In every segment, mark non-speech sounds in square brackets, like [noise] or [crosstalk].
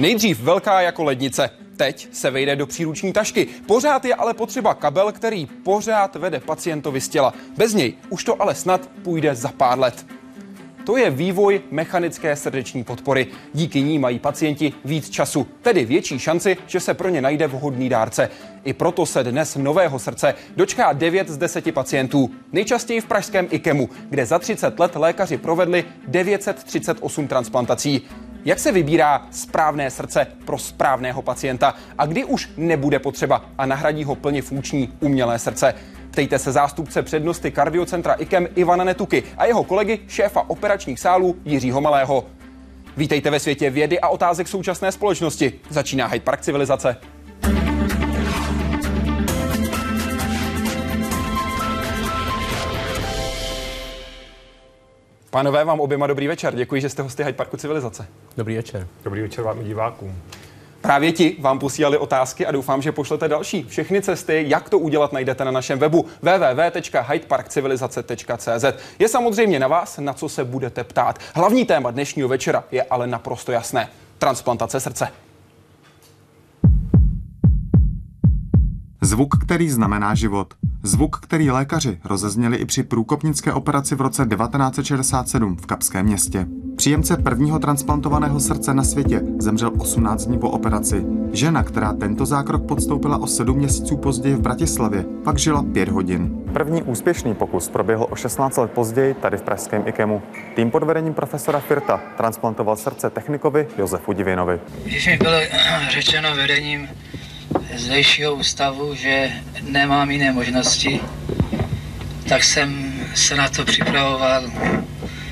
Nejdřív velká jako lednice, teď se vejde do příruční tašky. Pořád je ale potřeba kabel, který pořád vede pacientovi z těla. Bez něj už to ale snad půjde za pár let. To je vývoj mechanické srdeční podpory. Díky ní mají pacienti víc času, tedy větší šanci, že se pro ně najde vhodný dárce. I proto se dnes nového srdce dočká 9 z 10 pacientů. Nejčastěji v pražském IKEMu, kde za 30 let lékaři provedli 938 transplantací. Jak se vybírá správné srdce pro správného pacienta a kdy už nebude potřeba a nahradí ho plně funkční umělé srdce? Ptejte se zástupce přednosti kardiocentra IKEM Ivana Netuky a jeho kolegy šéfa operačních sálů Jiřího Malého. Vítejte ve světě vědy a otázek současné společnosti. Začíná Hyde Park civilizace. Pánové, vám oběma dobrý večer. Děkuji, že jste hosty Hyde Parku civilizace. Dobrý večer. Dobrý večer vám i divákům. Právě ti vám posílali otázky a doufám, že pošlete další. Všechny cesty, jak to udělat, najdete na našem webu www.hydeparkcivilizace.cz. Je samozřejmě na vás, na co se budete ptát. Hlavní téma dnešního večera je ale naprosto jasné. Transplantace srdce. Zvuk, který znamená život. Zvuk, který lékaři rozezněli i při průkopnické operaci v roce 1967 v Kapském městě. Příjemce prvního transplantovaného srdce na světě zemřel 18 dní po operaci. Žena, která tento zákrok podstoupila o 7 měsíců později v Bratislavě, pak žila 5 hodin. První úspěšný pokus proběhl o 16 let později tady v pražském IKEMu. Tým pod vedením profesora Firta transplantoval srdce technikovi Josefu Divinovi. Když mi bylo [clears throat] řečeno vedením zdejšího ústavu, že nemám jiné možnosti, tak jsem se na to připravoval,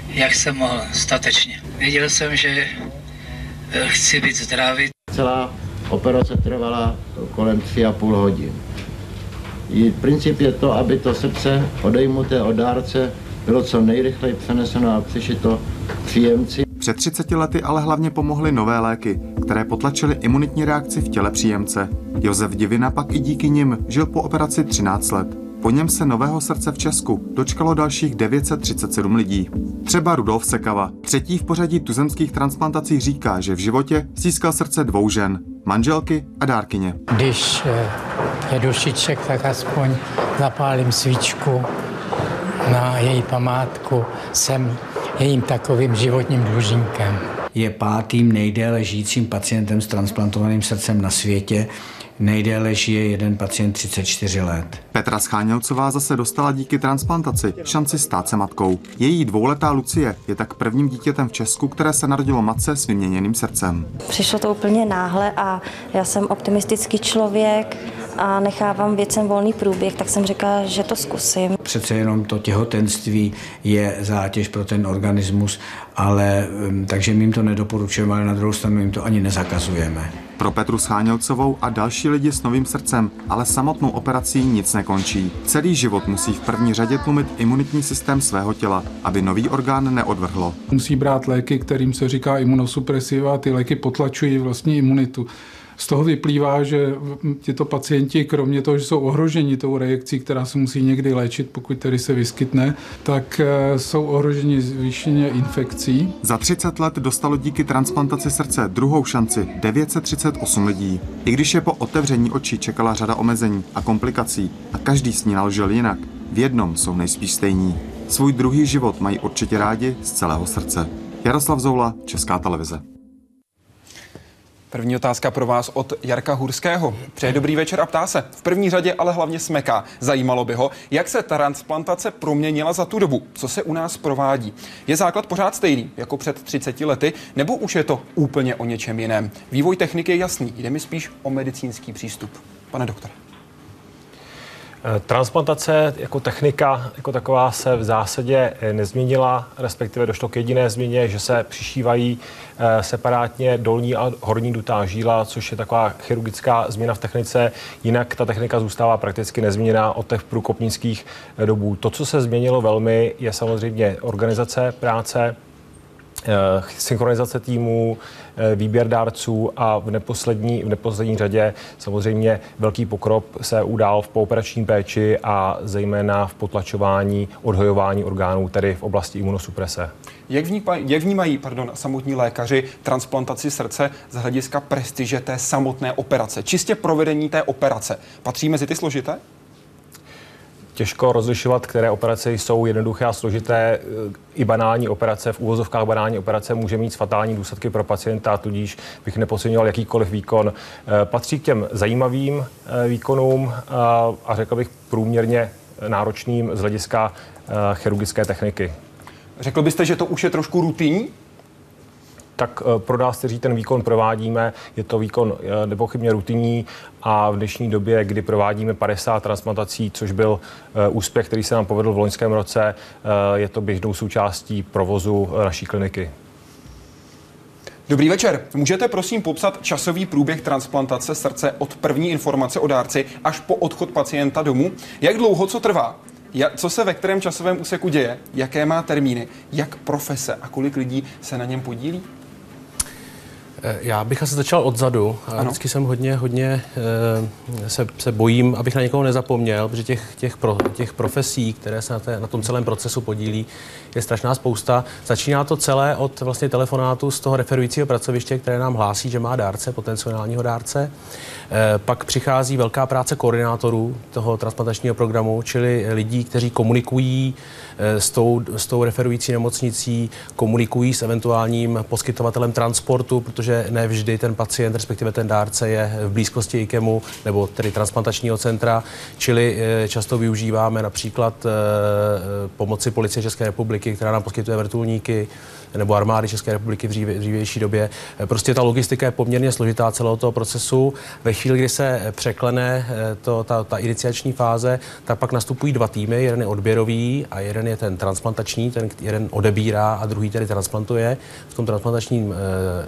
jak jsem mohl statečně. Věděl jsem, že chci být zdravý. Celá operace trvala kolem 3,5 hodin. I princip je to, aby to srdce odejmuté od dárce bylo co nejrychleji přeneseno a přišito příjemci. Před 30 lety ale hlavně pomohly nové léky, které potlačily imunitní reakci v těle příjemce. Josef Divina pak i díky nim žil po operaci 13 let. Po něm se nového srdce v Česku dočkalo dalších 937 lidí. Třeba Rudolf Sekava, třetí v pořadí tuzemských transplantací, říká, že v životě získal srdce dvou žen, manželky a dárkyně. Když je dušiček, tak aspoň zapálím svíčku na její památku. Jsem jejím takovým životním dlužníkem. Je pátým nejdéle žijícím pacientem s transplantovaným srdcem na světě. Nejdéle žije jeden pacient 34 let. Petra Schánělcová zase dostala díky transplantaci šanci stát se matkou. Její dvouletá Lucie je tak prvním dítětem v Česku, které se narodilo matce s vyměněným srdcem. Přišlo to úplně náhle a já jsem optimistický člověk a nechávám věcem volný průběh, tak jsem řekla, že to zkusím. Přece jenom to těhotenství je zátěž pro ten organismus, ale takže my jim to nedoporučujeme, ale na druhou stranu jim to ani nezakazujeme. Pro Petru Schánělcovou a další lidi s novým srdcem ale samotnou operací nic nekončí. Celý život musí v první řadě tlumit imunitní systém svého těla, aby nový orgán neodvrhlo. Musí brát léky, kterým se říká imunosupresiva a ty léky potlačují vlastní imunitu. Z toho vyplývá, že tyto pacienti, kromě toho, že jsou ohroženi tou reakcí, která se musí někdy léčit, pokud tedy se vyskytne, tak jsou ohroženi zvýšeně infekcí. Za 30 let dostalo díky transplantaci srdce druhou šanci 938 lidí. I když je po otevření očí čekala řada omezení a komplikací a každý sníval žil jinak, v jednom jsou nejspíš stejní. Svůj druhý život mají určitě rádi z celého srdce. Jaroslav Zoula, Česká televize. První otázka pro vás od Jarka Hurského. Přeje dobrý večer a ptá se. V první řadě ale hlavně smeká. Zajímalo by ho, jak se transplantace proměnila za tu dobu, co se u nás provádí. Je základ pořád stejný jako před 30 lety, nebo už je to úplně o něčem jiném? Vývoj techniky je jasný, jde mi spíš o medicínský přístup. Pane doktore. Transplantace jako technika jako taková se v zásadě nezměnila, respektive došlo k jediné změně, že se přišívají separátně dolní a horní dutá žíla, což je taková chirurgická změna v technice. Jinak ta technika zůstává prakticky nezměněná od těch průkopnických dobů. To, co se změnilo velmi, je samozřejmě organizace práce, synchronizace týmů, výběr dárců a v neposlední, v neposlední řadě samozřejmě velký pokrok se udál v pooperační péči a zejména v potlačování, odhojování orgánů, tedy v oblasti imunosuprese. Jak, vnímají, jak vnímají pardon, samotní lékaři transplantaci srdce z hlediska prestiže té samotné operace? Čistě provedení té operace. Patří mezi ty složité? Těžko rozlišovat, které operace jsou jednoduché a složité. I banální operace, v úvozovkách banální operace může mít fatální důsledky pro pacienta, tudíž bych nepodceňoval jakýkoliv výkon. Eh, patří k těm zajímavým eh, výkonům eh, a řekl bych průměrně náročným z hlediska chirurgické techniky. Řekl byste, že to už je trošku rutinní? Tak eh, pro nás, kteří ten výkon provádíme, je to výkon eh, nepochybně rutinní a v dnešní době, kdy provádíme 50 transplantací, což byl eh, úspěch, který se nám povedl v loňském roce, je to běžnou součástí provozu naší kliniky. Dobrý večer. Můžete prosím popsat časový průběh transplantace srdce od první informace o dárci až po odchod pacienta domů? Jak dlouho co trvá? co se ve kterém časovém úseku děje? Jaké má termíny? Jak profese a kolik lidí se na něm podílí? Eh, já bych asi začal odzadu. Ano. Vždycky jsem hodně, hodně eh, se, se bojím, abych na někoho nezapomněl, protože těch, těch, pro, těch profesí, které se na, té, na tom celém procesu podílí, je strašná spousta. Začíná to celé od vlastně telefonátu z toho referujícího pracoviště, které nám hlásí, že má dárce, potenciálního dárce. Eh, pak přichází velká práce koordinátorů toho transplantačního programu, čili lidí, kteří komunikují s tou, s tou referující nemocnicí, komunikují s eventuálním poskytovatelem transportu, protože ne vždy ten pacient, respektive ten dárce je v blízkosti IKEMu nebo tedy transplantačního centra, čili eh, často využíváme například eh, eh, pomoci policie České republiky, která nám poskytuje vrtulníky, nebo armády České republiky v dřívější době. Prostě ta logistika je poměrně složitá celého toho procesu. Ve chvíli, kdy se překlene to, ta, ta iniciační fáze, tak pak nastupují dva týmy. Jeden je odběrový a jeden je ten transplantační, ten jeden odebírá a druhý tedy transplantuje v tom transplantačním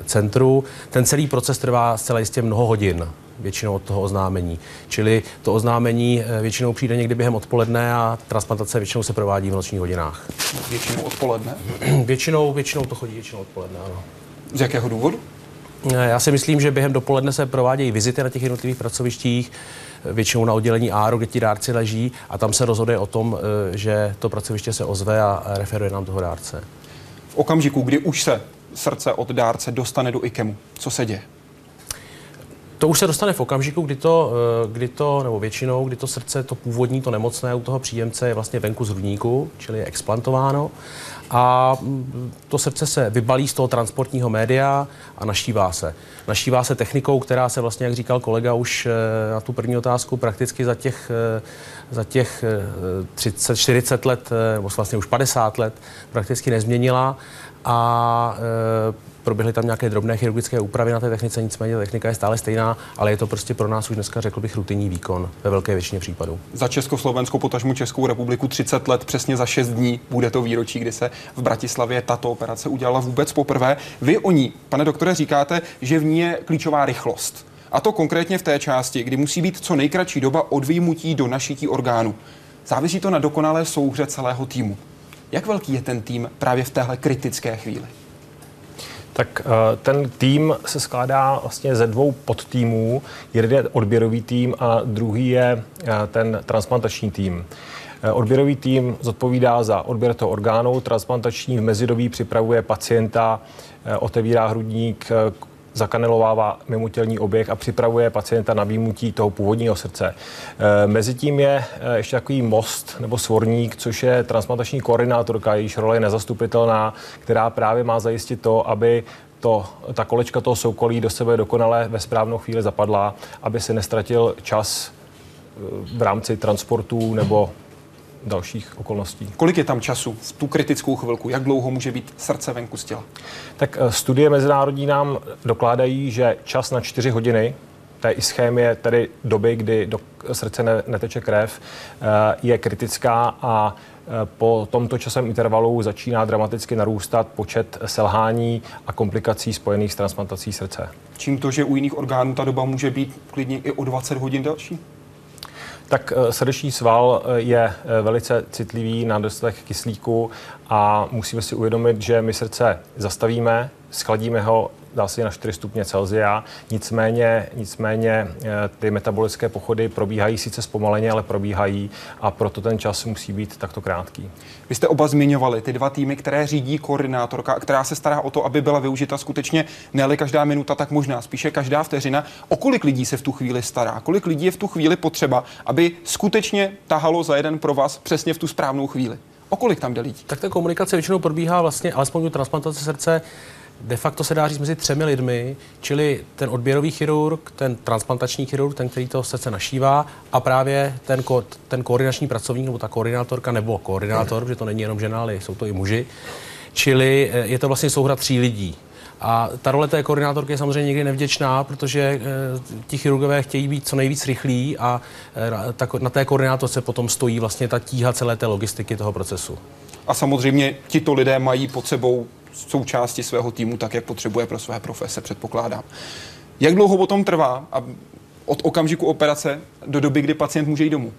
centru ten celý proces trvá zcela jistě mnoho hodin většinou od toho oznámení. Čili to oznámení eh, většinou přijde někdy během odpoledne a transplantace většinou se provádí v nočních hodinách. Většinou odpoledne? [clears throat] většinou, většinou to chodí většinou odpoledne, ano. Z jakého důvodu? Eh, já si myslím, že během dopoledne se provádějí vizity na těch jednotlivých pracovištích, eh, většinou na oddělení ARO, kde ti dárci leží a tam se rozhoduje o tom, že to pracoviště se ozve a referuje nám toho dárce. V okamžiku, kdy už se srdce od dárce dostane do IKEMu? Co se děje? To už se dostane v okamžiku, kdy to, eh, kdy to, nebo většinou, kdy to srdce, to původní, to nemocné u toho příjemce je vlastně venku z hrudníku, čili je explantováno. A mm, to srdce se vybalí z toho transportního média a naštívá se. Naštívá se technikou, která se vlastně, jak říkal kolega už eh, na tu první otázku, prakticky za těch, eh, za těch 30, 40 let, nebo vlastně už 50 let prakticky nezměnila a proběhly tam nějaké drobné chirurgické úpravy na té technice, nicméně ta technika je stále stejná, ale je to prostě pro nás už dneska, řekl bych, rutinní výkon ve velké většině případů. Za Československou, potažmu Českou republiku 30 let, přesně za 6 dní bude to výročí, kdy se v Bratislavě tato operace udělala vůbec poprvé. Vy o ní, pane doktore, říkáte, že v ní je klíčová rychlost. A to konkrétně v té části, kdy musí být co nejkratší doba od výjimutí do našití orgánu. Závisí to na dokonalé souhře celého týmu. Jak velký je ten tým právě v téhle kritické chvíli? Tak eh, ten tým se skládá vlastně ze dvou podtýmů. Jeden je odběrový tým a druhý je eh, ten transplantační tým. Eh, odběrový tým zodpovídá za odběr toho orgánu, transplantační v mezidobí připravuje pacienta, otevírá hrudník, zakanelovává mimotělní oběh a připravuje pacienta na výmutí toho původního srdce. E, Mezitím je e, ještě takový most nebo svorník, což je transplantační koordinátorka, jejíž role je nezastupitelná, která právě má zajistit to, aby to, ta kolečka toho soukolí do sebe dokonale ve správnou chvíli zapadla, aby se nestratil čas e, v rámci transportů nebo dalších okolností. Kolik je tam času v tu kritickou chvilku? Jak dlouho může být srdce venku z těla? Tak eh, studie mezinárodní nám dokládají, že čas na čtyři hodiny té ischémie, tedy doby, kdy do srdce ne, neteče krev, eh, je kritická a eh, po tomto časem intervalu začíná dramaticky narůstat počet selhání a komplikací spojených s transplantací srdce. Čím to, že u jiných orgánů ta doba může být klidně i o 20 hodin delší? Tak eh, srdeční sval eh, je eh, velice citlivý na dostatek kyslíku a musíme si uvědomit, že my srdce zastavíme, schladíme ho dá se na 4 stupně Celsia. Nicméně, nicméně ty metabolické pochody probíhají sice zpomaleně, ale probíhají a proto ten čas musí být takto krátký. Vy jste oba zmiňovali ty dva týmy, které řídí koordinátorka, která se stará o to, aby byla využita skutečně ne každá minuta, tak možná spíše každá vteřina. O kolik lidí se v tu chvíli stará? Kolik lidí je v tu chvíli potřeba, aby skutečně tahalo za jeden pro vás přesně v tu správnou chvíli? O kolik tam jde lidí? Tak ta komunikace většinou probíhá vlastně, alespoň u transplantace srdce, de facto se dá říct mezi třemi lidmi, čili ten odběrový chirurg, ten transplantační chirurg, ten, který to srdce našívá, a právě ten, ko, ten koordinační pracovník, nebo ta koordinátorka, nebo koordinátor, protože to není jenom žena, ale jsou to i muži. Čili eh, je to vlastně souhra tří lidí. A ta role té koordinátorky je samozřejmě někdy nevděčná, protože e, ti chirurgové chtějí být co nejvíc rychlí a e, tak na té koordinátorce potom stojí vlastně ta tíha celé té logistiky toho procesu. A samozřejmě tito lidé mají pod sebou součásti svého týmu tak, jak potřebuje pro své profese, předpokládám. Jak dlouho potom trvá a od okamžiku operace do doby, kdy pacient může jít domů?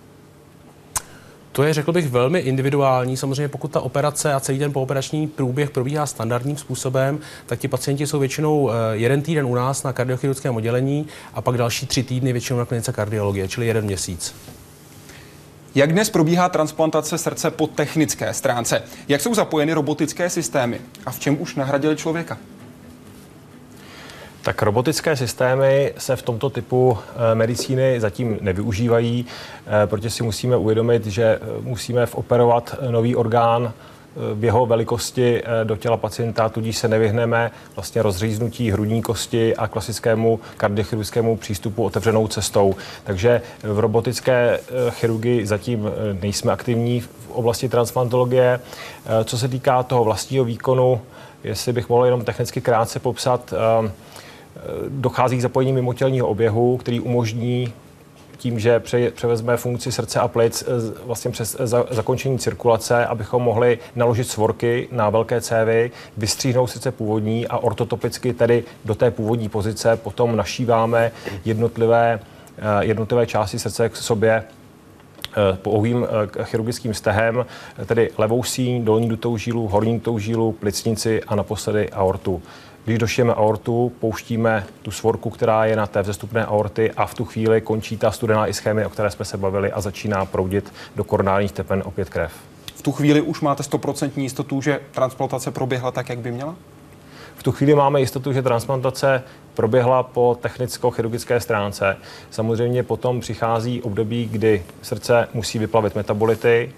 To je, řekl bych, velmi individuální. Samozřejmě, pokud ta operace a celý ten pooperační průběh probíhá standardním způsobem, tak ti pacienti jsou většinou eh, jeden týden u nás na kardiochirurgickém oddělení a pak další tři týdny většinou na klinice kardiologie, čili jeden měsíc. Jak dnes probíhá transplantace srdce po technické stránce? Jak jsou zapojeny robotické systémy? A v čem už nahradili člověka? Tak robotické systémy se v tomto typu eh, medicíny zatím nevyužívají, eh, protože si musíme uvědomit, že eh, musíme operovat nový orgán v jeho velikosti do těla pacienta, tudíž se nevyhneme vlastně rozříznutí hrudní kosti a klasickému kardiochirurgickému přístupu otevřenou cestou. Takže v robotické chirurgii zatím nejsme aktivní v oblasti transplantologie. Co se týká toho vlastního výkonu, jestli bych mohl jenom technicky krátce popsat, dochází k zapojení mimotělního oběhu, který umožní tím, že převezme funkci srdce a plic eh, vlastně přes eh, zakončení cirkulace, abychom mohli naložit svorky na velké cévy, vystříhnout sice původní a ortotopicky tedy do té původní pozice potom našíváme jednotlivé, eh, jednotlivé části srdce k sobě pouhým chirurgickým stehem, tedy levou síň, dolní dutou žílu, horní dutou žílu, plicnici a naposledy aortu. Když došijeme aortu, pouštíme tu svorku, která je na té vzestupné aorty a v tu chvíli končí ta studená ischémie, o které jsme se bavili a začíná proudit do koronárních tepen opět krev. V tu chvíli už máte 100% jistotu, že transplantace proběhla tak, jak by měla? V tu chvíli máme jistotu, že transplantace proběhla po technicko-chirurgické stránce. Samozřejmě potom přichází období, kdy srdce musí vyplavit metabolity,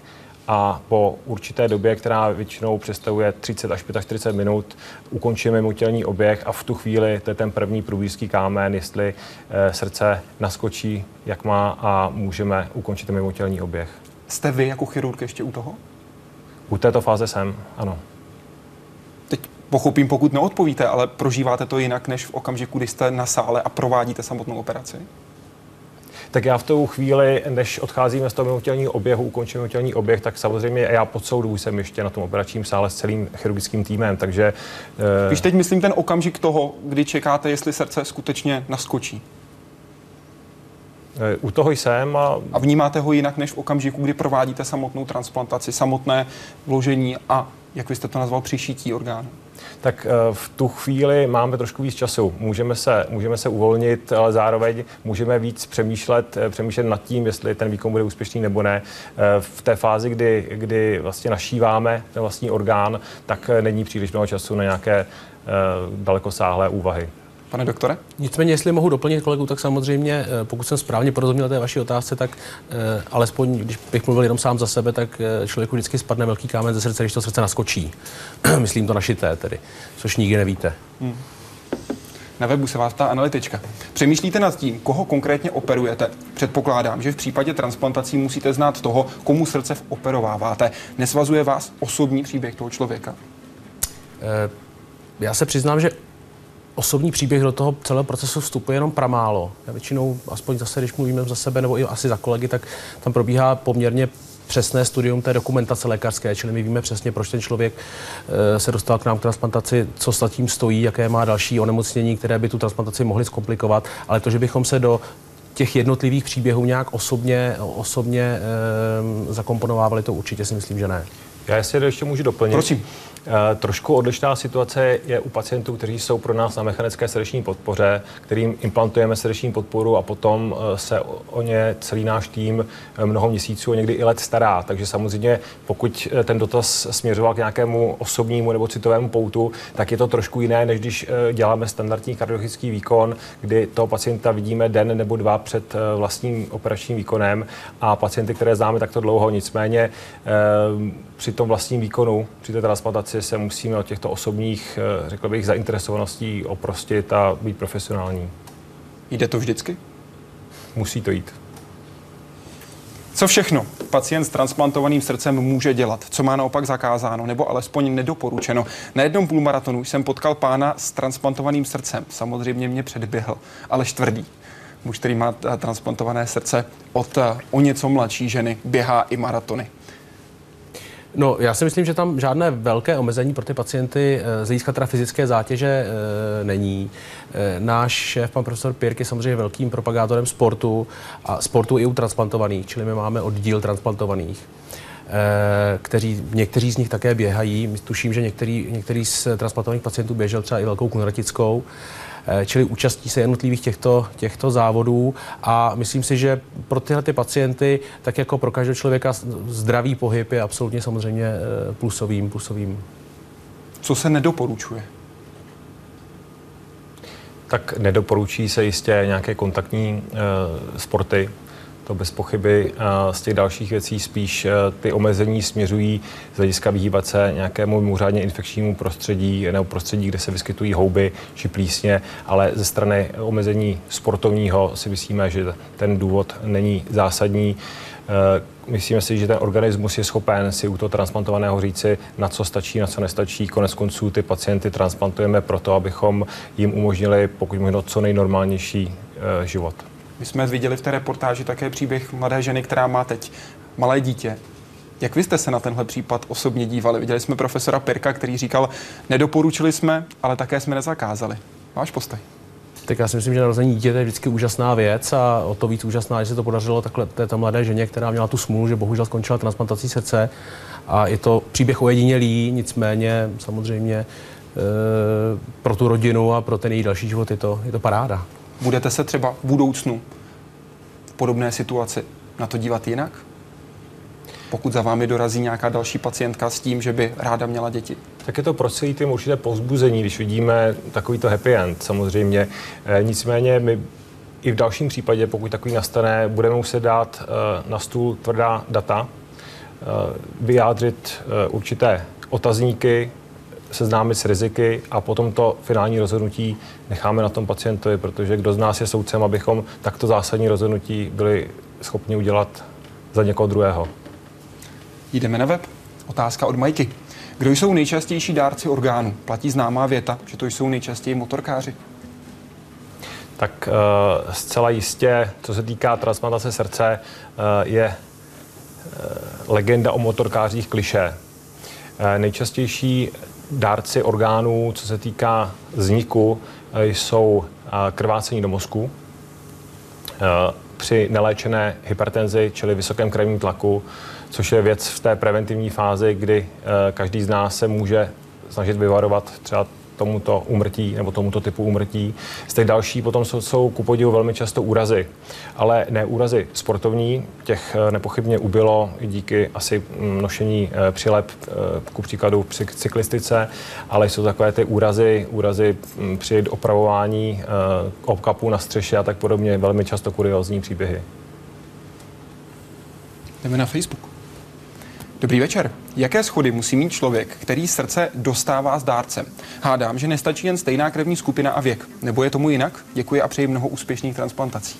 a po určité době, která většinou představuje 30 až 45 minut, ukončíme mimotělní oběh a v tu chvíli to je ten první průbířský kámen, jestli eh, srdce naskočí, jak má a můžeme ukončit mimotělní oběh. Jste vy jako chirurg ještě u toho? U této fáze jsem, ano. Teď pochopím, pokud neodpovíte, ale prožíváte to jinak, než v okamžiku, kdy jste na sále a provádíte samotnou operaci? Tak já v tu chvíli, než odcházíme z toho mimotělního oběhu, ukončím mimotělní oběh, tak samozřejmě já pod soudou jsem ještě na tom operačním sále s celým chirurgickým týmem, takže... Když teď myslím ten okamžik toho, kdy čekáte, jestli srdce skutečně naskočí. Eh, u toho jsem. A... a vnímáte ho jinak, než v okamžiku, kdy provádíte samotnou transplantaci, samotné vložení a, jak vy jste to nazval, přišítí orgánu? Tak eh, v tu chvíli máme trošku víc času. Můžeme se, můžeme se uvolnit, ale zároveň můžeme víc přemýšlet, eh, přemýšlet nad tím, jestli ten výkon bude úspěšný nebo ne. Eh, v té fázi, kdy, kdy vlastně našíváme ten vlastní orgán, tak není příliš mnoho času na nějaké dalekosáhlé úvahy. Pane doktore? Nicméně, jestli mohu doplnit kolegu, tak samozřejmě, eh, pokud jsem správně porozuměl té vaší otázce, tak eh, alespoň, když bych mluvil jenom sám za sebe, tak eh, člověku vždycky spadne velký kámen ze srdce, když to srdce naskočí. [clears throat] Myslím to našité tedy, což nikdy nevíte. Hmm. Na webu se vás ta analytička. Přemýšlíte nad tím, koho konkrétně operujete? Předpokládám, že v případě transplantací musíte znát toho, komu srdce operováváte. Nesvazuje vás osobní příběh toho člověka? Já se přiznám, že osobní příběh do toho celého procesu vstupuje jenom pramálo. Já většinou, aspoň zase, když mluvíme za sebe nebo i asi za kolegy, tak tam probíhá poměrně přesné studium té dokumentace lékařské, čili my víme přesně, proč ten člověk e, se dostal k nám k transplantaci, co s tím stojí, jaké má další onemocnění, které by tu transplantaci mohly zkomplikovat, ale to, že bychom se do těch jednotlivých příběhů nějak osobně, osobně e, zakomponovávali, to určitě si myslím, že ne. Já jestli ještě můžu doplnit. Prosím. Eh, trošku odlišná situace je u pacientů, kteří jsou pro nás na mechanické srdeční podpoře, kterým implantujeme srdeční podporu a potom eh, se o ně celý náš tým eh, mnoho měsíců a někdy i let stará. Takže samozřejmě, pokud ten dotaz směřoval k nějakému osobnímu nebo citovému poutu, tak je to trošku jiné, než když děláme standardní kardiologický výkon, kdy toho pacienta vidíme den nebo dva před vlastním operačním výkonem a pacienty, které známe takto dlouho, nicméně při tom vlastním výkonu, při té transplantaci se musíme od těchto osobních, eh, řekl bych, zainteresovaností oprostit a být profesionální. Jde to vždycky? Musí to jít. Co všechno pacient s transplantovaným srdcem může dělat? Co má naopak zakázáno nebo alespoň nedoporučeno? Na jednom půlmaratonu jsem potkal pána s transplantovaným srdcem. Samozřejmě mě předběhl, ale tvrdý. Muž, který má transplantované srdce od eh, o něco mladší ženy, běhá i maratony. No, já si myslím, že tam žádné velké omezení pro ty pacienty eh, z hlediska fyzické zátěže e, není. E, náš šéf, pan profesor Pirk, je samozřejmě velkým propagátorem sportu a sportu i u transplantovaných, čili my máme oddíl transplantovaných kteří, někteří z nich také běhají. Tuším, že některý, některý z transplantovaných pacientů běžel třeba i velkou kunratickou. Eh, čili účastí se jednotlivých těchto, těchto závodů a myslím si, že pro tyhle ty pacienty, tak jako pro každého člověka, zdravý pohyb je absolutně samozřejmě eh, plusovým, plusovým. Co se nedoporučuje? Tak nedoporučí se jistě nějaké kontaktní e, sporty, to bez pochyby. Z těch dalších věcí spíš e, ty omezení směřují z hlediska vyhýbat se nějakému mimořádně infekčnímu prostředí nebo prostředí, kde se vyskytují houby či plísně, ale ze strany omezení sportovního si myslíme, že ten důvod není zásadní. E, myslíme si, že ten organismus je schopen si u toho transplantovaného říci, na co stačí, na co nestačí. Konec konců ty pacienty transplantujeme proto, abychom jim umožnili pokud možno co nejnormálnější život. My jsme viděli v té reportáži také příběh mladé ženy, která má teď malé dítě. Jak vy jste se na tenhle případ osobně dívali? Viděli jsme profesora Pirka, který říkal, nedoporučili jsme, ale také jsme nezakázali. Váš postoj? Tak já si myslím, že narození dítěte je vždycky úžasná věc a o to víc úžasná, že se to podařilo takhle této mladé ženě, která měla tu smůlu, že bohužel skončila transplantací srdce. A je to příběh ojedinělý, nicméně samozřejmě e, pro tu rodinu a pro ten její další život je to, je to paráda. Budete se třeba v budoucnu podobné situaci na to dívat jinak? Pokud za vámi dorazí nějaká další pacientka s tím, že by ráda měla děti? Tak je to pro celý tým určité povzbuzení, když vidíme takovýto happy end samozřejmě. E, nicméně my i v dalším případě, pokud takový nastane, budeme muset dát e, na stůl tvrdá data, e, vyjádřit určité otazníky, seznámit s riziky a potom to finální rozhodnutí necháme na tom pacientovi, protože kdo z nás je soudcem, abychom takto zásadní rozhodnutí byli schopni udělat za někoho druhého. Jdeme na web. Otázka od Majky. Kdo jsou nejčastější dárci orgánů? Platí známá věta, že to jsou nejčastěji motorkáři. Tak uh, zcela jistě, co se týká transplantace srdce, uh, je uh, legenda o motorkářích kliše. Nejčastější dárci orgánů, co se týká vzniku, eh, jsou eh, krvácení do mozku, eh, při neléčené hypertenzi, čili vysokém krevním tlaku, což je věc v té preventivní fázi, kdy každý z nás se může snažit vyvarovat třeba tomuto umrtí nebo tomuto typu umrtí. Z těch další potom jsou, jsou ku podivu velmi často úrazy, ale ne úrazy sportovní, těch eh, nepochybně ubylo i díky asi nošení eh, přilep, eh, ku příkladu při cyklistice, ale jsou takové ty úrazy, úrazy mm, při opravování obkapů na střeše a tak podobně, velmi často kuriozní příběhy. Jdeme na Facebook. Dobrý večer. Jaké schody musí mít člověk, který srdce dostává s dárcem? Hádám, že nestačí jen stejná krevní skupina a věk. Nebo je tomu jinak? Děkuji a přeji mnoho úspěšných transplantací.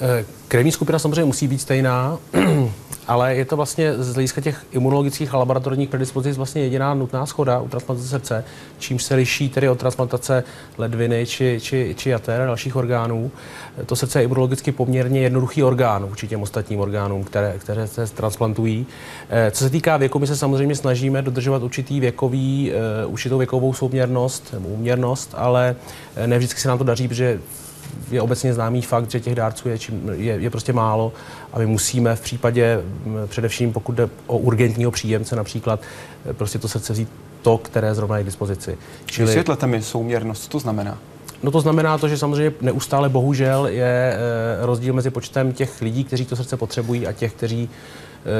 Eh, krevní skupina samozřejmě musí být stejná, [clears throat] ale je to vlastně z hlediska těch imunologických a laboratorních predispozic vlastně jediná nutná schoda u transplantace srdce, čím se liší tedy od transplantace ledviny či, či, či jater a dalších orgánů. To srdce je imunologicky poměrně jednoduchý orgán vůči těm ostatním orgánům, které, které se transplantují. Eh, co se týká věku, my se samozřejmě snažíme dodržovat určitý věkový, eh, určitou věkovou souměrnost, úměrnost, ale ne vždycky se nám to daří, protože je obecně známý fakt, že těch dárců je, je, je prostě málo a my musíme v případě, především pokud jde o urgentního příjemce například, prostě to srdce vzít to, které zrovna je k dispozici. Čili... Vysvětlete mi souměrnost, co to znamená? No to znamená to, že samozřejmě neustále bohužel je rozdíl mezi počtem těch lidí, kteří to srdce potřebují a těch, kteří,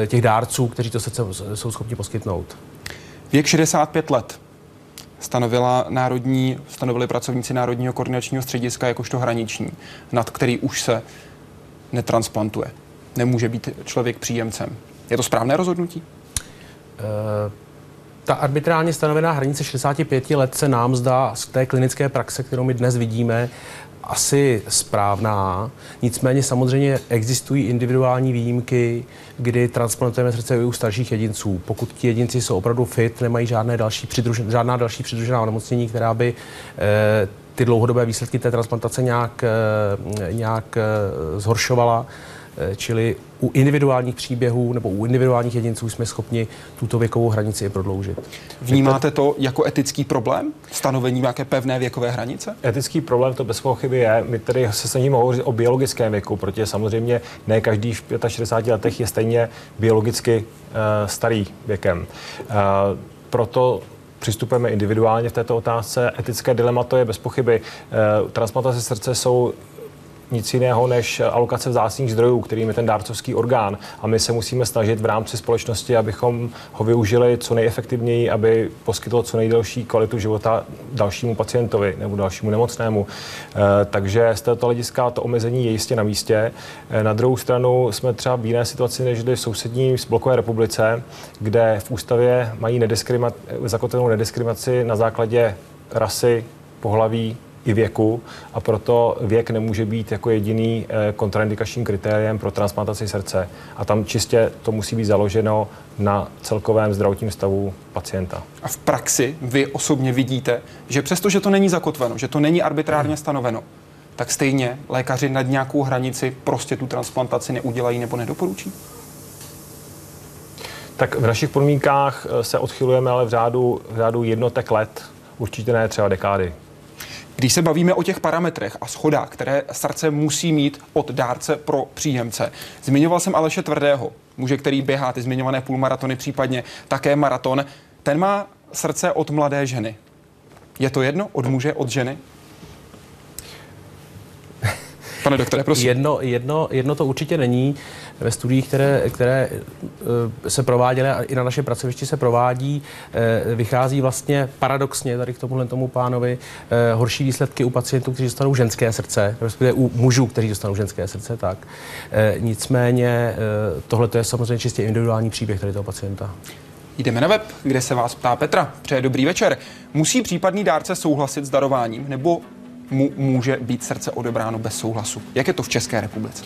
těch dárců, kteří to srdce jsou schopni poskytnout. Věk 65 let stanovila národní, stanovili pracovníci Národního koordinačního střediska jakožto hraniční, nad který už se netransplantuje. Nemůže být člověk příjemcem. Je to správné rozhodnutí? Uh, ta arbitrálně stanovená hranice 65 let se nám zdá z té klinické praxe, kterou my dnes vidíme, asi správná. Nicméně samozřejmě existují individuální výjimky, kdy transplantujeme srdce u starších jedinců. Pokud ti jedinci jsou opravdu fit, nemají žádné další přidružen, žádná další přidružená onemocnění, která by eh, ty dlouhodobé výsledky té transplantace nějak, eh, nějak eh, zhoršovala, čili u individuálních příběhů nebo u individuálních jedinců jsme schopni tuto věkovou hranici i prodloužit. Vnímáte to jako etický problém? Stanovení nějaké pevné věkové hranice? Etický problém to bez pochyby je. My tedy se snažíme hovořit o biologickém věku, protože samozřejmě ne každý v 65 letech je stejně biologicky uh, starý věkem. Uh, proto přistupujeme individuálně v této otázce. Etické dilema to je bez pochyby. Transplantace srdce jsou nic jiného než alokace vzácných zdrojů, kterým je ten dárcovský orgán. A my se musíme snažit v rámci společnosti, abychom ho využili co nejefektivněji, aby poskytlo co nejdelší kvalitu života dalšímu pacientovi nebo dalšímu nemocnému. E, takže z této hlediska to omezení je jistě na místě. E, na druhou stranu jsme třeba v jiné situaci než v sousední blokové republice, kde v ústavě mají zakotvenou nediskriminaci na základě rasy, pohlaví, i věku a proto věk nemůže být jako jediný eh, kontraindikačním kritériem pro transplantaci srdce. A tam čistě to musí být založeno na celkovém zdravotním stavu pacienta. A v praxi vy osobně vidíte, že přesto, že to není zakotveno, že to není arbitrárně stanoveno, tak stejně lékaři nad nějakou hranici prostě tu transplantaci neudělají nebo nedoporučí? Tak v našich podmínkách eh, se odchylujeme ale v řádu, v řádu jednotek let, určitě ne třeba dekády. Když se bavíme o těch parametrech a schodách, které srdce musí mít od dárce pro příjemce, zmiňoval jsem Aleše Tvrdého, muže, který běhá ty zmiňované půlmaratony, případně také maraton. Ten má srdce od mladé ženy. Je to jedno od muže, od ženy? Pane doktore, prosím. Jedno, jedno, jedno to určitě není. Ve studiích, které, které eh, se prováděly a i na našem pracovišti se provádí, eh, vychází vlastně paradoxně tady k tomuhle tomu pánovi eh, horší výsledky u pacientů, kteří dostanou ženské srdce, respektive u mužů, kteří dostanou ženské srdce, tak. Nicméně tohle je samozřejmě čistě individuální příběh tady toho pacienta. Jdeme na web, kde se vás ptá Petra. Přeje dobrý večer. Musí případný dárce souhlasit s darováním nebo mu může být srdce odebráno bez souhlasu. Jak je to v České republice?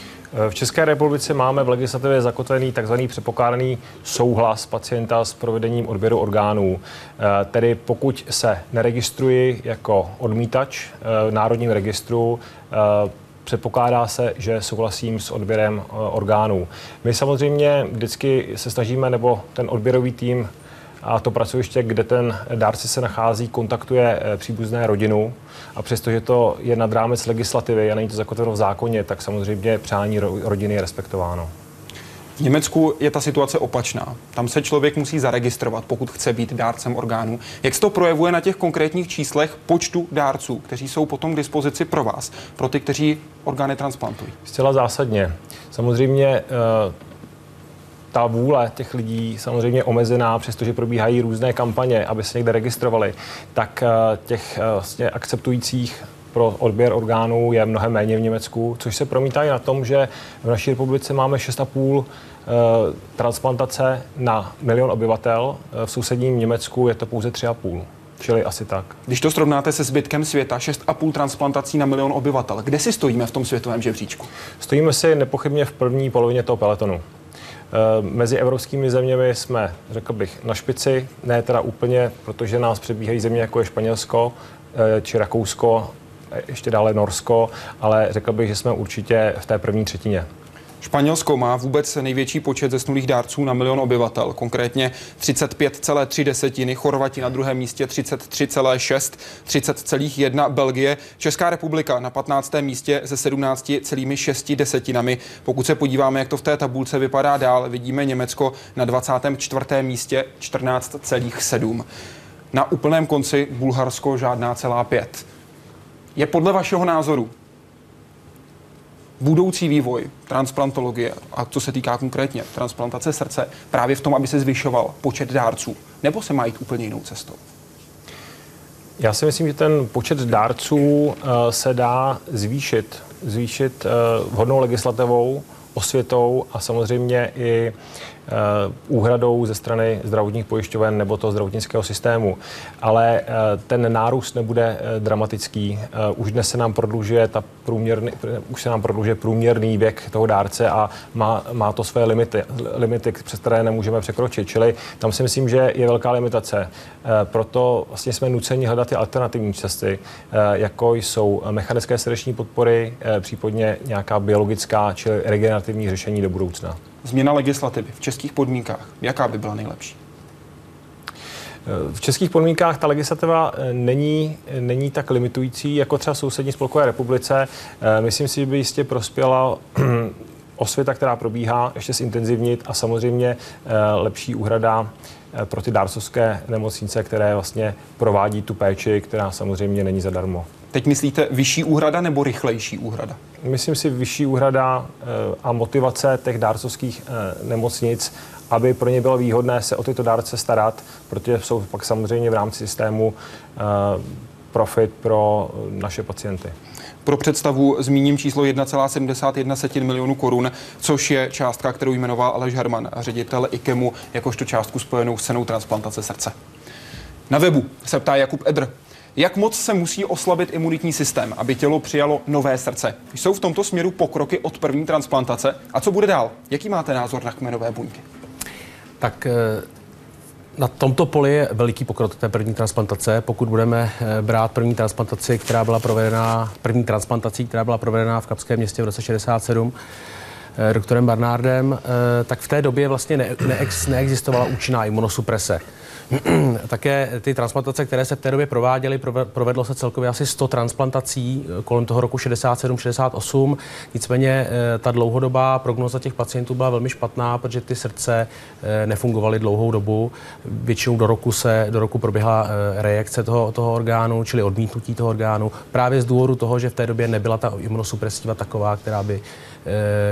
V České republice máme v legislativě zakotvený tzv. předpokládaný souhlas pacienta s provedením odběru orgánů. Eh, tedy pokud se neregistruji jako odmítač eh, v Národním registru, eh, předpokládá se, že souhlasím s odběrem orgánů. My samozřejmě vždycky se snažíme, nebo ten odběrový tým a to pracoviště, kde ten dárce se nachází, kontaktuje příbuzné rodinu a přestože to je nad rámec legislativy a není to zakotveno v zákoně, tak samozřejmě přání rodiny je respektováno. V Německu je ta situace opačná. Tam se člověk musí zaregistrovat, pokud chce být dárcem orgánů. Jak se to projevuje na těch konkrétních číslech počtu dárců, kteří jsou potom k dispozici pro vás, pro ty, kteří orgány transplantují? Zcela zásadně. Samozřejmě eh, ta vůle těch lidí samozřejmě omezená, přestože probíhají různé kampaně, aby se někde registrovali, tak eh, těch eh, vlastně akceptujících pro odběr orgánů je mnohem méně v Německu, což se promítá i na tom, že v naší republice máme 6,5 eh, transplantace na milion obyvatel, v sousedním Německu je to pouze 3,5. Čili asi tak. Když to srovnáte se zbytkem světa, 6,5 transplantací na milion obyvatel, kde si stojíme v tom světovém žebříčku? Stojíme si nepochybně v první polovině toho peletonu. Eh, mezi evropskými zeměmi jsme, řekl bych, na špici, ne teda úplně, protože nás předbíhají země jako je Španělsko eh, či Rakousko, ještě dále Norsko, ale řekl bych, že jsme určitě v té první třetině. Španělsko má vůbec největší počet zesnulých dárců na milion obyvatel, konkrétně 35,3 desetiny, Chorvati na druhém místě 33,6, 30,1 Belgie, Česká republika na 15. místě se 17,6 desetinami. Pokud se podíváme, jak to v té tabulce vypadá dál, vidíme Německo na 24. místě 14,7. Na úplném konci Bulharsko žádná celá pět. Je podle vašeho názoru budoucí vývoj transplantologie, a co se týká konkrétně transplantace srdce, právě v tom, aby se zvyšoval počet dárců, nebo se má jít úplně jinou cestou? Já si myslím, že ten počet dárců uh, se dá zvýšit, zvýšit uh, vhodnou legislativou, osvětou a samozřejmě i Eh, úhradou ze strany zdravotních pojišťoven nebo toho zdravotnického systému. Ale eh, ten nárůst nebude eh, dramatický. Už dnes se nám prodlužuje ta průměrný, už se nám prodlužuje průměrný věk toho dárce a má, má to své limity, limity, přes které nemůžeme překročit. Čili tam si myslím, že je velká limitace. Proto vlastně jsme nuceni hledat ty alternativní cesty, jako jsou mechanické srdeční podpory, případně nějaká biologická či regenerativní řešení do budoucna změna legislativy v českých podmínkách, jaká by byla nejlepší? V českých podmínkách ta legislativa eh, není, není tak limitující jako třeba sousední spolkové republice. Eh, myslím si, že by jistě prospěla [clears throat] osvěta, která probíhá, ještě zintenzivnit a samozřejmě eh, lepší úhrada pro ty dárcovské nemocnice, které vlastně provádí tu péči, která samozřejmě není zadarmo. Teď myslíte vyšší úhrada nebo rychlejší úhrada? Myslím si vyšší úhrada eh, a motivace těch dárcovských eh, nemocnic, aby pro ně bylo výhodné se o tyto dárce starat, protože jsou pak samozřejmě v rámci systému eh, profit pro naše pacienty. Pro představu zmíním číslo 1,71 milionů korun, což je částka, kterou jmenoval Aleš Herman, ředitel IKEMu, jakožto částku spojenou s cenou transplantace srdce. Na webu se ptá Jakub Edr, jak moc se musí oslabit imunitní systém, aby tělo přijalo nové srdce? Jsou v tomto směru pokroky od první transplantace? A co bude dál? Jaký máte názor na kmenové buňky? Tak eh, na tomto poli je veliký pokrok té první transplantace. Pokud budeme eh, brát první transplantaci, která byla provedena, první transplantací, která byla provedena v Kapském městě v roce 67, eh, doktorem Barnardem, tak v té době vlastně ne, neex, neexistovala účinná imunosuprese. [clears throat] Také ty transplantace, které se v té době prováděly, provedlo se celkově asi 100 transplantací eh, kolem toho roku 67-68. Nicméně eh, ta dlouhodobá prognoza těch pacientů byla velmi špatná, protože ty srdce eh, nefungovaly dlouhou dobu. Většinou do roku se do roku proběhla reakce toho, toho orgánu, čili odmítnutí toho orgánu, právě z důvodu toho, že v té době nebyla ta imunosupresiva taková, která by